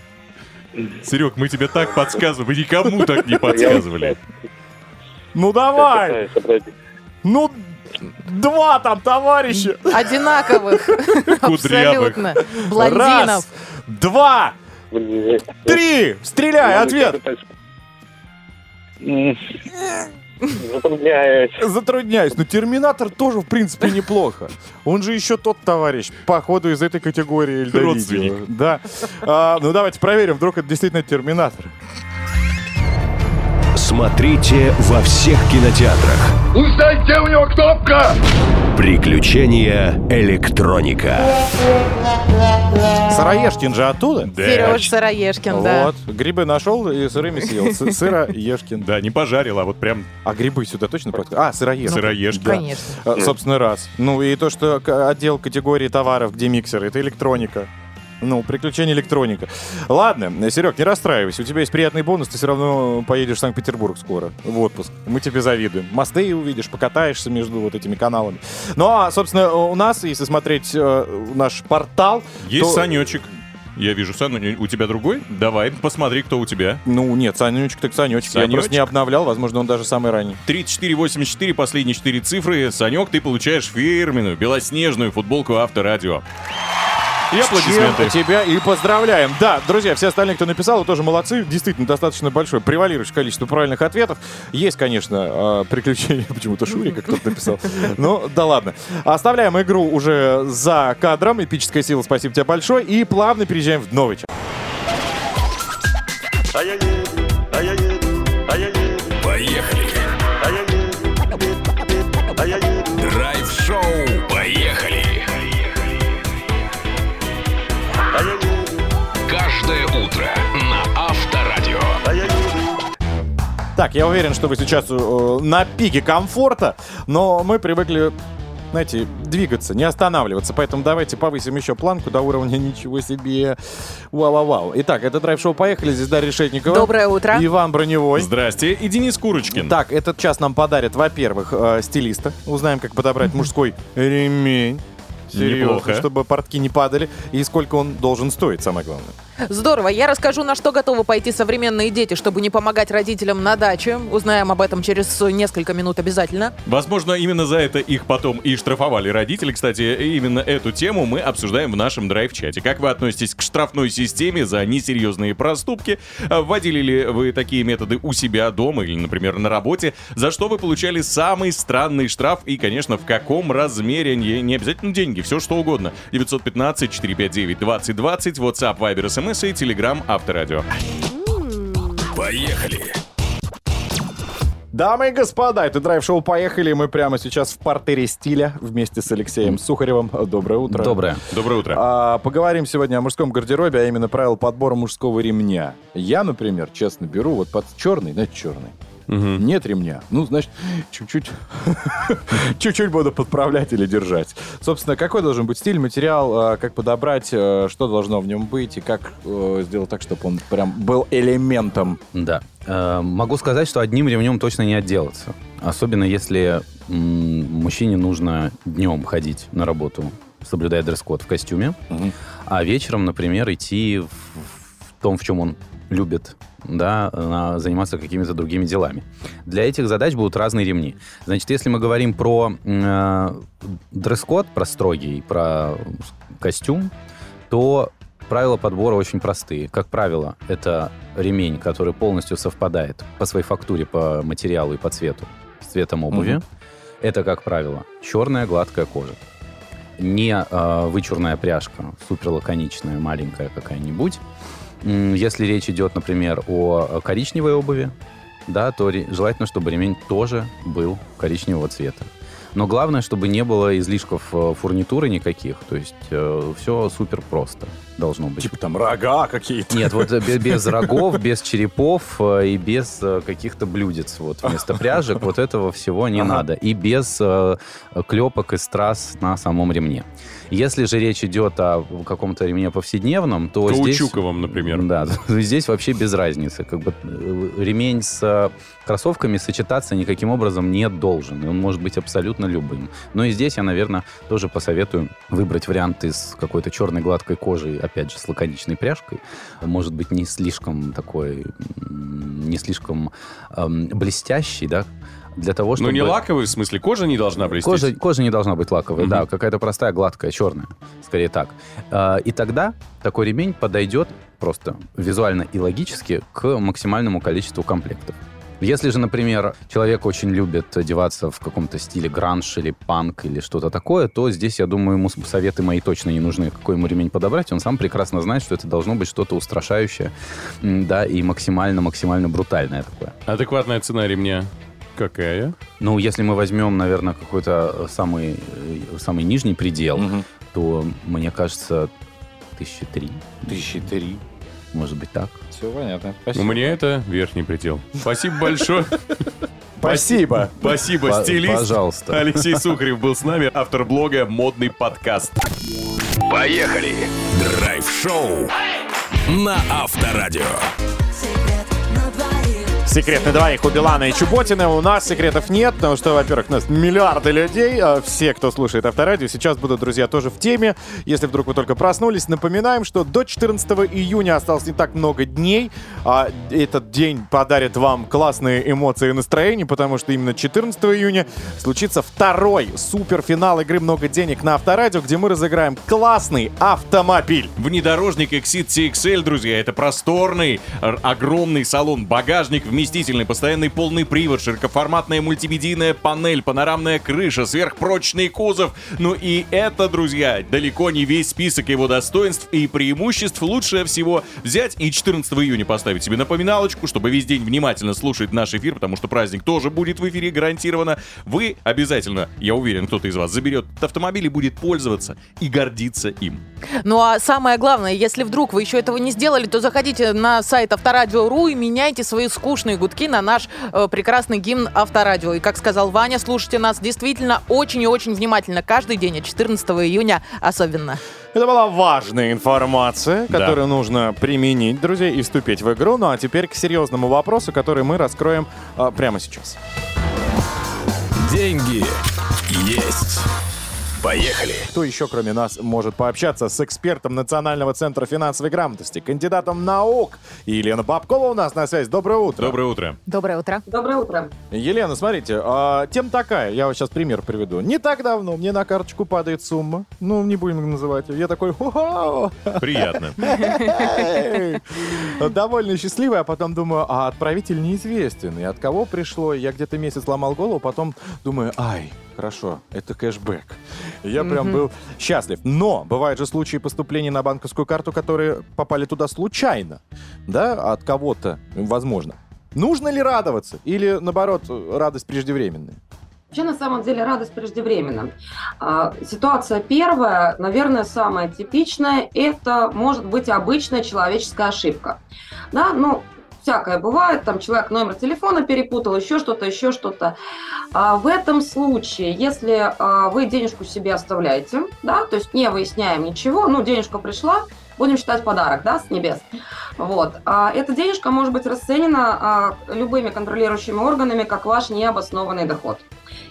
Серег, мы тебе так подсказываем, вы никому так не подсказывали. Ну давай! Ну, два там товарища! Одинаковых. Кудрявых. Абсолютно. Блондинов. Раз, два, три! Стреляй, ответ! Затрудняюсь. Затрудняюсь. Но Терминатор тоже, в принципе, неплохо. Он же еще тот товарищ, походу, из этой категории Эльдо Родственник. Видео. Да. А, ну, давайте проверим, вдруг это действительно Терминатор. Смотрите во всех кинотеатрах. Узнай, где у него кнопка! Приключения электроника. Сыроежкин же оттуда? Сереж Сыроежкин, да. Вот. Грибы нашел и сырыми съел. Сы- Сыроежкин. Да, не пожарил, а вот прям А грибы сюда точно подходят? А, сыроежкин. сыроежка. Да. Конечно. А, Собственно, раз. Ну и то, что отдел категории товаров, где миксеры, это электроника. Ну, приключения электроника. Ладно, Серег, не расстраивайся. У тебя есть приятный бонус, ты все равно поедешь в Санкт-Петербург скоро, в отпуск. Мы тебе завидуем. Мосты увидишь, покатаешься между вот этими каналами. Ну, а, собственно, у нас, если смотреть э, наш портал... Есть то- Санечек. Я вижу, Саню, у тебя другой? Давай, посмотри, кто у тебя. Ну, нет, Санечек так Санечек. Я Санечек? просто не обновлял, возможно, он даже самый ранний. 3484, последние четыре цифры. Санек, ты получаешь фирменную белоснежную футболку Авторадио. И Чем аплодисменты. тебя и поздравляем. Да, друзья, все остальные, кто написал, вы тоже молодцы. Действительно, достаточно большое, превалирующее количество правильных ответов. Есть, конечно, э, приключения, почему-то Шурика кто-то написал. Ну, да ладно. Оставляем игру уже за кадром. Эпическая сила, спасибо тебе большое. И плавно переезжаем в новый час. Поехали. Драйв-шоу. Утро на Авторадио. Так, я уверен, что вы сейчас э, на пике комфорта, но мы привыкли, знаете, двигаться, не останавливаться. Поэтому давайте повысим еще планку до уровня ничего себе. Вау-вау-вау. Итак, это драйв-шоу «Поехали». Здесь Дарья Решетникова. Доброе утро. Иван Броневой. Здрасте. И Денис Курочкин. Так, этот час нам подарит, во-первых, э, стилиста. Узнаем, как подобрать мужской ремень. Серьезно, Неплохо. чтобы портки не падали. И сколько он должен стоить, самое главное. Здорово. Я расскажу, на что готовы пойти современные дети, чтобы не помогать родителям на даче. Узнаем об этом через несколько минут обязательно. Возможно, именно за это их потом и штрафовали родители. Кстати, именно эту тему мы обсуждаем в нашем драйв-чате. Как вы относитесь к штрафной системе за несерьезные проступки? А Вводили ли вы такие методы у себя дома или, например, на работе? За что вы получали самый странный штраф? И, конечно, в каком размере? Не, обязательно деньги, все что угодно. 915-459-2020, WhatsApp, Viber, SMS и Telegram Авторадио. Поехали. Дамы и господа, это драйв-шоу «Поехали». Мы прямо сейчас в портере стиля вместе с Алексеем Сухаревым. Доброе утро. Доброе. Доброе утро. А, поговорим сегодня о мужском гардеробе, а именно правила подбора мужского ремня. Я, например, честно беру вот под черный, знаете, черный. Нет ремня. Ну, значит, чуть-чуть чуть-чуть буду подправлять или держать. Собственно, какой должен быть стиль, материал, а, как подобрать, э, что должно в нем быть и как э, сделать так, чтобы он прям был элементом. Да. Э, Могу сказать, что одним ремнем точно не отделаться. Особенно если мужчине нужно днем ходить на работу, соблюдая дресс-код в костюме, а вечером, например, идти в, в том, в чем он любит, да, заниматься какими-то другими делами. Для этих задач будут разные ремни. Значит, если мы говорим про э, дресс-код, про строгий, про костюм, то правила подбора очень простые. Как правило, это ремень, который полностью совпадает по своей фактуре, по материалу и по цвету с цветом обуви. Мгм. Это, как правило, черная гладкая кожа. Не э, вычурная пряжка, супер лаконичная, маленькая какая-нибудь. Если речь идет, например, о коричневой обуви, да, то желательно, чтобы ремень тоже был коричневого цвета. Но главное, чтобы не было излишков э, фурнитуры никаких. То есть все супер просто должно быть. Типа там рога какие-то. Нет, вот э, бе- без рогов, без черепов э, и без э, каких-то блюдец вот вместо пряжек. Вот этого всего не надо. И без клепок и страз на самом ремне. Если же речь идет о каком-то ремне повседневном, то здесь... Каучуковом, например. Да, здесь вообще без разницы. Как бы ремень с кроссовками сочетаться никаким образом не должен. Он может быть абсолютно любым. Но и здесь я, наверное, тоже посоветую выбрать вариант из какой-то черной гладкой кожи, опять же, с лаконичной пряжкой. Может быть, не слишком такой, не слишком эм, блестящий, да, для того, чтобы... Ну, не лаковый, в смысле, кожа не должна блестеть. Кожа, кожа не должна быть лаковой, Мгм. да, какая-то простая, гладкая, черная, скорее так. А, И тогда такой ремень подойдет просто визуально и логически к максимальному количеству комплектов. Если же, например, человек очень любит одеваться в каком-то стиле гранж или панк или что-то такое, то здесь, я думаю, ему советы мои точно не нужны, какой ему ремень подобрать. Он сам прекрасно знает, что это должно быть что-то устрашающее, да, и максимально-максимально брутальное такое. Адекватная цена ремня какая? Ну, если мы возьмем, наверное, какой-то самый, самый нижний предел, то, мне кажется, тысячи три. Тысячи три. Может быть так. Все понятно. У меня это верхний предел. Спасибо большое. Спасибо. Спасибо, стилист. пожалуйста. Алексей Сухарев был с нами, автор блога «Модный подкаст». Поехали! Драйв-шоу на Авторадио. Секрет на двоих у Билана и Чуботина. У нас секретов нет, потому что, во-первых, у нас миллиарды людей. а Все, кто слушает Авторадио, сейчас будут, друзья, тоже в теме. Если вдруг вы только проснулись, напоминаем, что до 14 июня осталось не так много дней. А этот день подарит вам классные эмоции и настроение, потому что именно 14 июня случится второй суперфинал игры «Много денег» на Авторадио, где мы разыграем классный автомобиль. Внедорожник Exit CXL, друзья, это просторный, огромный салон, багажник вместительный, постоянный полный привод, широкоформатная мультимедийная панель, панорамная крыша, сверхпрочный кузов. Ну и это, друзья, далеко не весь список его достоинств и преимуществ. Лучше всего взять и 14 июня поставить себе напоминалочку, чтобы весь день внимательно слушать наш эфир, потому что праздник тоже будет в эфире гарантированно. Вы обязательно, я уверен, кто-то из вас заберет автомобиль и будет пользоваться и гордиться им. Ну а самое главное, если вдруг вы еще этого не сделали, то заходите на сайт Авторадио.ру и меняйте свои скучные гудки на наш э, прекрасный гимн Авторадио. И как сказал Ваня, слушайте нас действительно очень и очень внимательно каждый день, а 14 июня особенно. Это была важная информация, Да. которую нужно применить, друзья, и вступить в игру. Ну а теперь к серьезному вопросу, который мы раскроем а, прямо сейчас. Деньги есть. Поехали! Кто еще, кроме нас, может пообщаться с экспертом Национального центра финансовой грамотности, кандидатом наук? Елена Бабкова у нас на связь. Доброе утро. Доброе утро. Доброе утро. Доброе утро. Елена, смотрите, а, тема такая, я вот сейчас пример приведу. Не так давно мне на карточку падает сумма, ну, не будем называть ее. Я такой, «Хо-хо!» Приятно. Довольно счастливый, а потом думаю, а отправитель неизвестен. И от кого пришло? Я где-то месяц ломал голову, потом думаю, ай, хорошо, это кэшбэк. Я прям был счастлив. Но бывают же случаи поступления на банковскую карту, которые попали туда случайно. Да, от кого-то, возможно. Нужно ли радоваться? Или, наоборот, радость преждевременная? Вообще, на самом деле, радость преждевременна. А, Ситуация первая, наверное, самая типичная, это может быть обычная человеческая ошибка. Да, ну, всякое бывает, там человек номер телефона перепутал, еще что-то, еще что-то. А в этом случае, если а, вы денежку себе оставляете, да, то есть не выясняем ничего, ну, денежка пришла, будем считать подарок, да, с небес. Вот. А эта денежка может быть расценена а, любыми контролирующими органами как ваш необоснованный доход.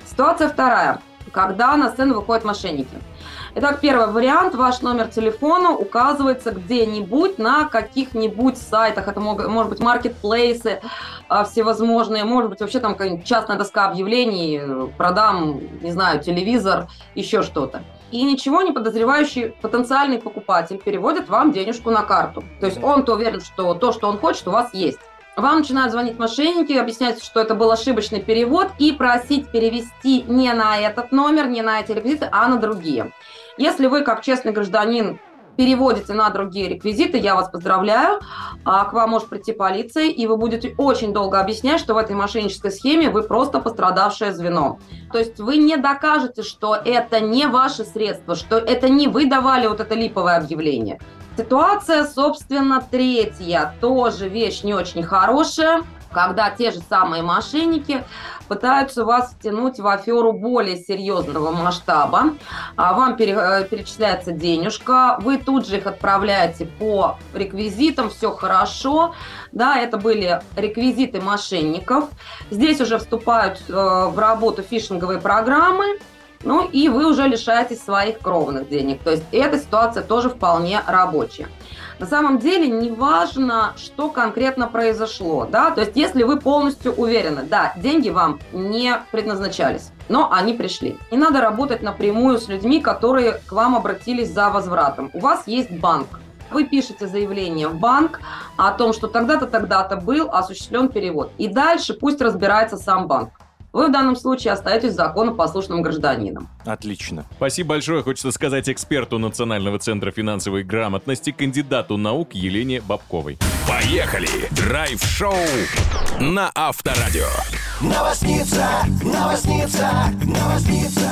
Ситуация вторая. Когда на сцену выходят мошенники. Итак, первый вариант. Ваш номер телефона указывается где-нибудь на каких-нибудь сайтах. Это мог- может быть маркетплейсы а, всевозможные, может быть вообще там частная доска объявлений, продам, не знаю, телевизор, еще что-то. И ничего не подозревающий потенциальный покупатель переводит вам денежку на карту. То есть он-то уверен, что то, что он хочет, у вас есть. Вам начинают звонить мошенники, объяснять, что это был ошибочный перевод, и просить перевести не на этот номер, не на эти реквизиты, а на другие. Если вы, как честный гражданин, переводите на другие реквизиты, я вас поздравляю, а к вам может прийти полиция, и вы будете очень долго объяснять, что в этой мошеннической схеме вы просто пострадавшее звено. То есть вы не докажете, что это не ваши средства, что это не вы давали вот это липовое объявление. Ситуация, собственно, третья, тоже вещь не очень хорошая, когда те же самые мошенники пытаются вас втянуть в аферу более серьезного масштаба. А Вам э, перечисляется денежка, вы тут же их отправляете по реквизитам, все хорошо. Да, это были реквизиты мошенников. Здесь уже вступают э, в работу фишинговые программы, ну и вы уже лишаетесь своих кровных денег. То есть эта ситуация тоже вполне рабочая. На самом деле не важно, что конкретно произошло, да, то есть если вы полностью уверены, да, деньги вам не предназначались, но они пришли. Не надо работать напрямую с людьми, которые к вам обратились за возвратом. У вас есть банк, Вы пишете заявление в банк о том, что тогда-то, тогда-то был осуществлен перевод. И дальше пусть разбирается сам банк. Вы в данном случае остаетесь законопослушным гражданином. Отлично. Спасибо большое, хочется сказать эксперту Национального центра финансовой грамотности, кандидату наук Елене Бабковой. Поехали! Драйв-шоу на Авторадио. Новосница, новосница, новосница.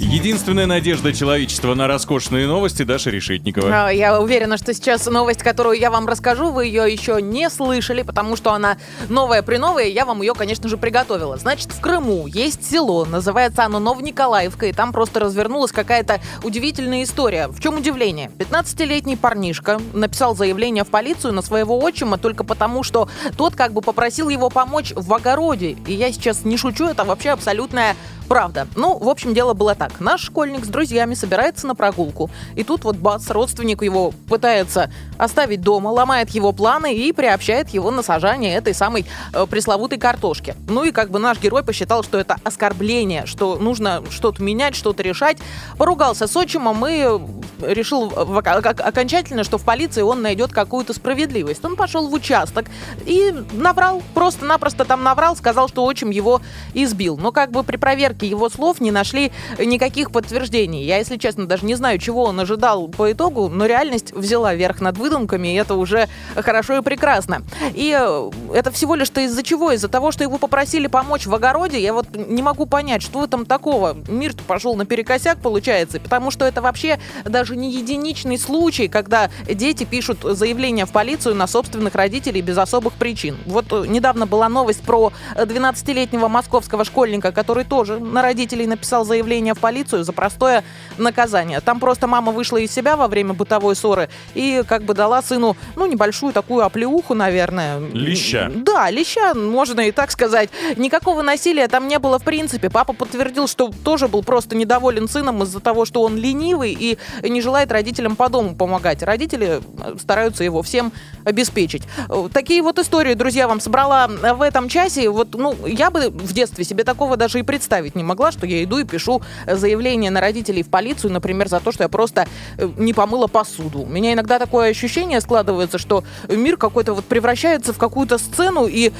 Единственная надежда человечества на роскошные новости Даша Решетникова. А, Я уверена, что сейчас новость, которую я вам расскажу, вы ее еще не слышали, потому что она новая при новая, я вам ее, конечно же, приготовила. Значит, в Крыму есть село, называется оно Новониколаевка, и там просто развернулась какая-то удивительная история. В чем удивление? 15-летний парнишка написал заявление в полицию на своего отчима только потому, что тот как бы попросил его помочь в огороде. И я сейчас не шучу, это вообще абсолютная Правда. Ну, в общем, дело было так. Наш школьник с друзьями собирается на прогулку. И тут вот бац, родственник его пытается оставить дома, ломает его планы и приобщает его на сажание этой самой э, пресловутой картошки. Ну и как бы наш герой посчитал, что это оскорбление, что нужно что-то менять, что-то решать. Поругался с отчимом и решил окончательно, что в полиции он найдет какую-то справедливость. Он пошел в участок и наврал, просто-напросто там наврал, сказал, что отчим его избил. Но как бы при проверке его слов не нашли никаких подтверждений. Я, если честно, даже не знаю, чего он ожидал по итогу, но реальность взяла верх над выдумками, и это уже хорошо и прекрасно. И э, это всего лишь-то из-за чего? Из-за того, что его попросили помочь в огороде, я вот не могу понять, что в этом такого. Мир-то пошел наперекосяк, получается, потому что это вообще даже не единичный случай, когда дети пишут заявление в полицию на собственных родителей без особых причин. Вот э, недавно была новость про э, 12-летнего московского школьника, который тоже на родителей написал заявление в полицию за простое наказание. Там просто мама вышла из себя во время бытовой ссоры и как бы дала сыну, ну, небольшую такую оплеуху, наверное. Леща. Да, леща, можно и так сказать. Никакого насилия там не было в принципе. Папа подтвердил, что тоже был просто недоволен сыном из-за того, что он ленивый и не желает родителям по дому помогать. Родители э, стараются его всем обеспечить. Э, Такие вот истории, друзья, вам собрала в этом часе. Вот, ну, я бы в детстве себе такого даже и представить не могла, что я иду и пишу заявление на родителей в полицию, например, за то, что я просто э, не помыла посуду. У меня иногда такое ощущение складывается, что мир какой-то вот превращается в какую-то сцену и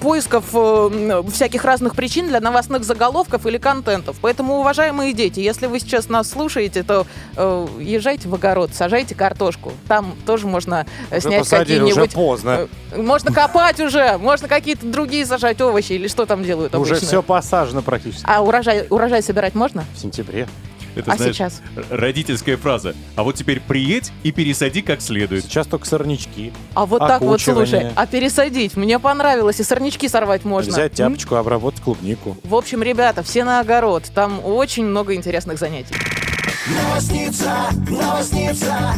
поисков всяких разных причин для новостных заголовков или контентов. Поэтому, уважаемые дети, если вы сейчас нас слушаете, то э, езжайте в огород, сажайте картошку. Там тоже можно э, Уже снять посадили, уже какие-нибудь... поздно. э, Можно копать уже, можно какие-то другие сажать овощи или что там делают Уже обычно. все посажено практически. А урожай, урожай собирать можно? В сентябре. Это, А знаешь, сейчас? родительская фраза. А вот теперь приедь и пересади как следует. Сейчас только сорнячки. А вот так вот, слушай, а пересадить? Мне понравилось, и сорнячки сорвать можно. Взять М? тяпочку, обработать клубнику. В общем, ребята, все на огород. Там очень много интересных занятий. Новосница, новосница.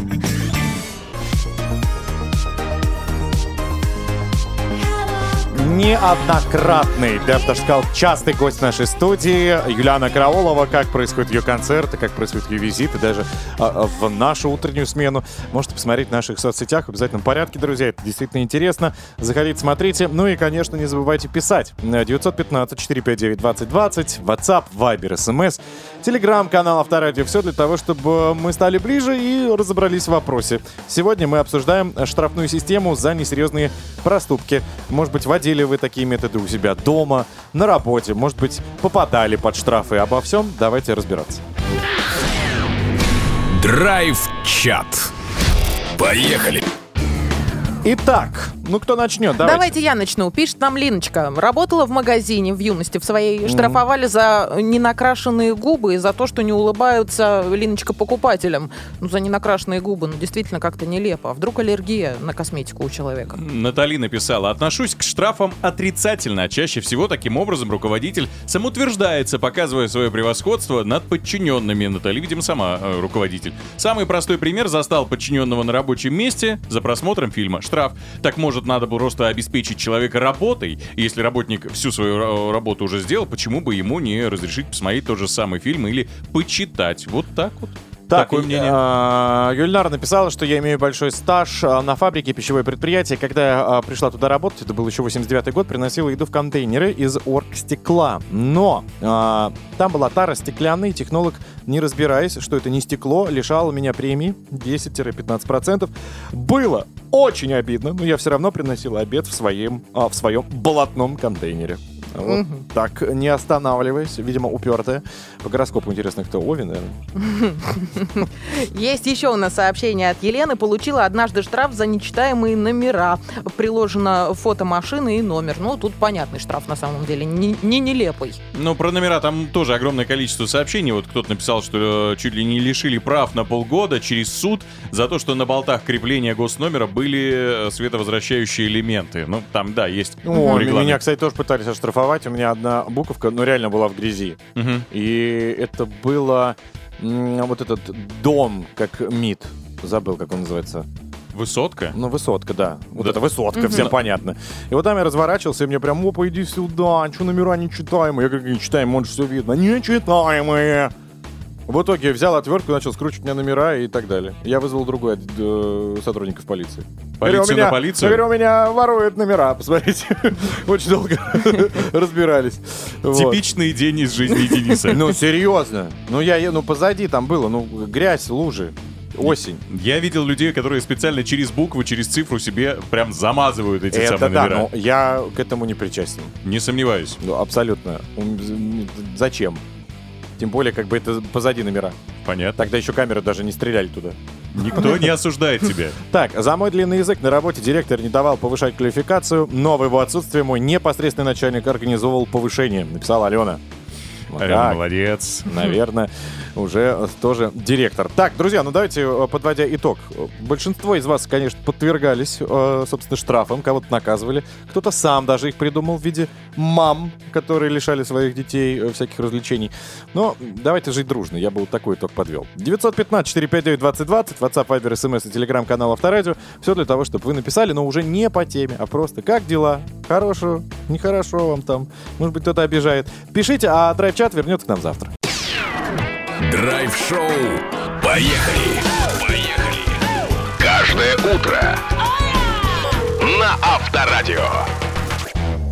Неоднократный, я бы даже сказал, частый гость нашей студии Юлиана Караулова. Как происходят ее концерты, как происходят ее визиты, даже а, в нашу утреннюю смену. Можете посмотреть в наших соцсетях в обязательном порядке, друзья. Это действительно интересно. Заходите, смотрите. Ну и, конечно, не забывайте писать. 915-459-2020, WhatsApp, Viber, SMS, Телеграм-канал Авторадио. Все для того, чтобы мы стали ближе и разобрались в вопросе. Сегодня мы обсуждаем штрафную систему за несерьезные проступки. Может быть, водили вы такие методы у себя дома, на работе, может быть, попадали под штрафы. Обо всем давайте разбираться. Драйв-чат. Поехали. Итак, ну кто начнет? Давайте. Давайте я начну. Пишет нам Линочка. Работала в магазине в юности в своей. Штрафовали за ненакрашенные губы и за то, что не улыбаются, Линочка, покупателям. Ну, за ненакрашенные губы. Ну, действительно, как-то нелепо. А вдруг аллергия на косметику у человека? Натали написала, отношусь к штрафам отрицательно. Чаще всего таким образом руководитель самоутверждается, показывая свое превосходство над подчиненными. Натали, видимо, сама э, руководитель. Самый простой пример застал подчиненного на рабочем месте за просмотром фильма. Штраф. Так может надо было просто обеспечить человека работой. Если работник всю свою э, работу уже сделал, почему бы ему не разрешить посмотреть тот же самый фильм или почитать? Вот так вот. Так, Такое мнение. а, Юльнара написала, что я имею большой стаж а, на фабрике пищевое предприятие. Когда я а, пришла туда работать, это был еще 89 год, приносила еду в контейнеры из оргстекла. Но а, там была тара стеклянная, и технолог, не разбираясь, что это не стекло, лишал меня премии 10-15%. Было очень обидно, но я все равно приносил обед в своем, а, в своем болотном контейнере. Вот Мгм. Так, не останавливаясь, видимо, упертая. По гороскопу интересно, кто Овен, наверное. Есть еще у нас сообщение от Елены. Получила однажды штраф за нечитаемые номера. Приложено фото машины и номер. Ну, тут понятный штраф на самом деле, не, не нелепый. Ну, про номера там тоже огромное количество сообщений. Вот кто-то написал, что э, чуть ли не лишили прав на полгода через суд за то, что на болтах крепления госномера были э, световозвращающие элементы. Ну, там, да, есть О, регламент. меня, кстати, тоже пытались оштрафовать. У меня одна буковка, ну, реально была в грязи. Мгм. И это было вот этот дом, как МИД. Забыл, как он называется. Высотка? Ну, высотка, да. Вот Да. это высотка, Мгм. всем понятно. И вот там я разворачивался, и мне прям, опа, иди сюда, что номера нечитаемые? Я говорю, не читаем, он же все видно. Нечитаемые! В итоге взял отвертку, начал скручивать мне номера и так далее. Я вызвал другой э, сотрудников полиции. Говорю, Полицию у меня, на полицию? Говорю, у меня воруют номера, посмотрите. Очень долго разбирались. Типичный день из жизни Дениса. Ну, серьезно. Ну, я, ну, позади там было, ну, грязь, лужи, осень. Я видел людей, которые специально через букву, через цифру себе прям замазывают эти Это самые да, номера. но я к этому не причастен. Не сомневаюсь. Ну, абсолютно. Зачем? Тем более, как бы это позади номера. Понятно. Тогда еще камеры даже не стреляли туда. Никто не осуждает тебя. Так, за мой длинный язык на работе директор не давал повышать квалификацию, но в его отсутствие мой непосредственный начальник организовывал повышение, написала Алена. Так. молодец. Наверное, уже тоже директор. Так, друзья, ну давайте, э, подводя итог. Большинство из вас, конечно, подвергались, э, собственно, штрафам, кого-то наказывали. Кто-то сам даже их придумал в виде мам, которые лишали своих детей э, всяких развлечений. Но давайте жить дружно, я бы вот такой итог подвел. 915-459-2020, WhatsApp, Viber, SMS и телеграм-канал Авторадио. Все для того, чтобы вы написали, но уже не по теме, а просто как дела? Хорошо, нехорошо вам там. Может быть, кто-то обижает. Пишите, а драйв-чат вернется к нам завтра. Драйв-шоу. Поехали. Поехали. Каждое утро. На Авторадио.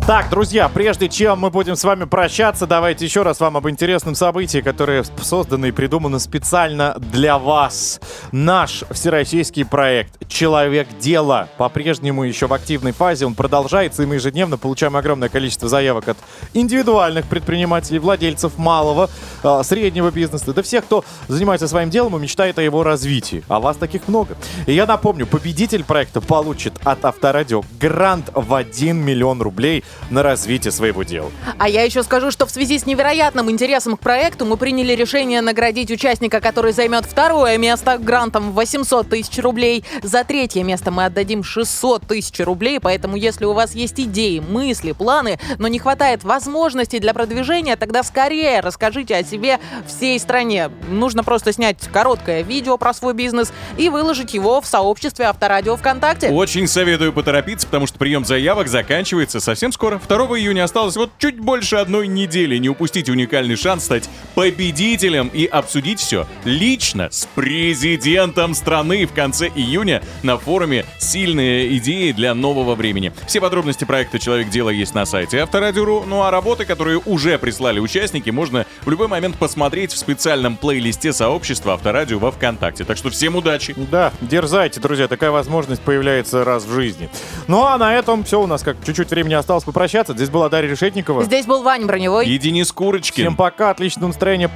Так, друзья, прежде чем мы будем с вами прощаться, давайте еще раз вам об интересном событии, которое создано и придумано специально для вас. Наш всероссийский проект «Человек дела» по-прежнему еще в активной фазе. Он продолжается, и мы ежедневно получаем огромное количество заявок от индивидуальных предпринимателей, владельцев малого, э, среднего бизнеса, да всех, кто занимается своим делом и мечтает о его развитии. А вас таких много. И я напомню, победитель проекта получит от Авторадио грант в 1 миллион рублей на развитие своего дела. А я еще скажу, что в связи с невероятным интересом к проекту мы приняли решение наградить участника, который займет второе место грантом в 800 тысяч рублей. За третье место мы отдадим 600 тысяч рублей, поэтому если у вас есть идеи, мысли, планы, но не хватает возможностей для продвижения, тогда скорее расскажите о себе всей стране. Нужно просто снять короткое видео про свой бизнес и выложить его в сообществе Авторадио ВКонтакте. Очень советую поторопиться, потому что прием заявок заканчивается совсем скоро. 2 июня осталось вот чуть больше одной недели. Не упустите уникальный шанс стать победителем и обсудить все лично с президентом страны в конце июня на форуме «Сильные идеи для нового времени». Все подробности проекта «Человек дела» есть на сайте Авторадио.ру. Ну а работы, которые уже прислали участники, можно в любой момент посмотреть в специальном плейлисте сообщества Авторадио во Вконтакте. Так что всем удачи! Да, дерзайте, друзья, такая возможность появляется раз в жизни. Ну а на этом все, у нас как чуть-чуть времени осталось попрощаться. Здесь была Дарья Решетникова. Здесь был Ваня Броневой. И Денис Курочкин. Всем пока, отличного настроения.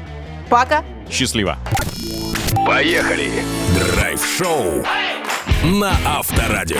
Пока. Счастливо. Поехали. Драйв-шоу на Авторадио.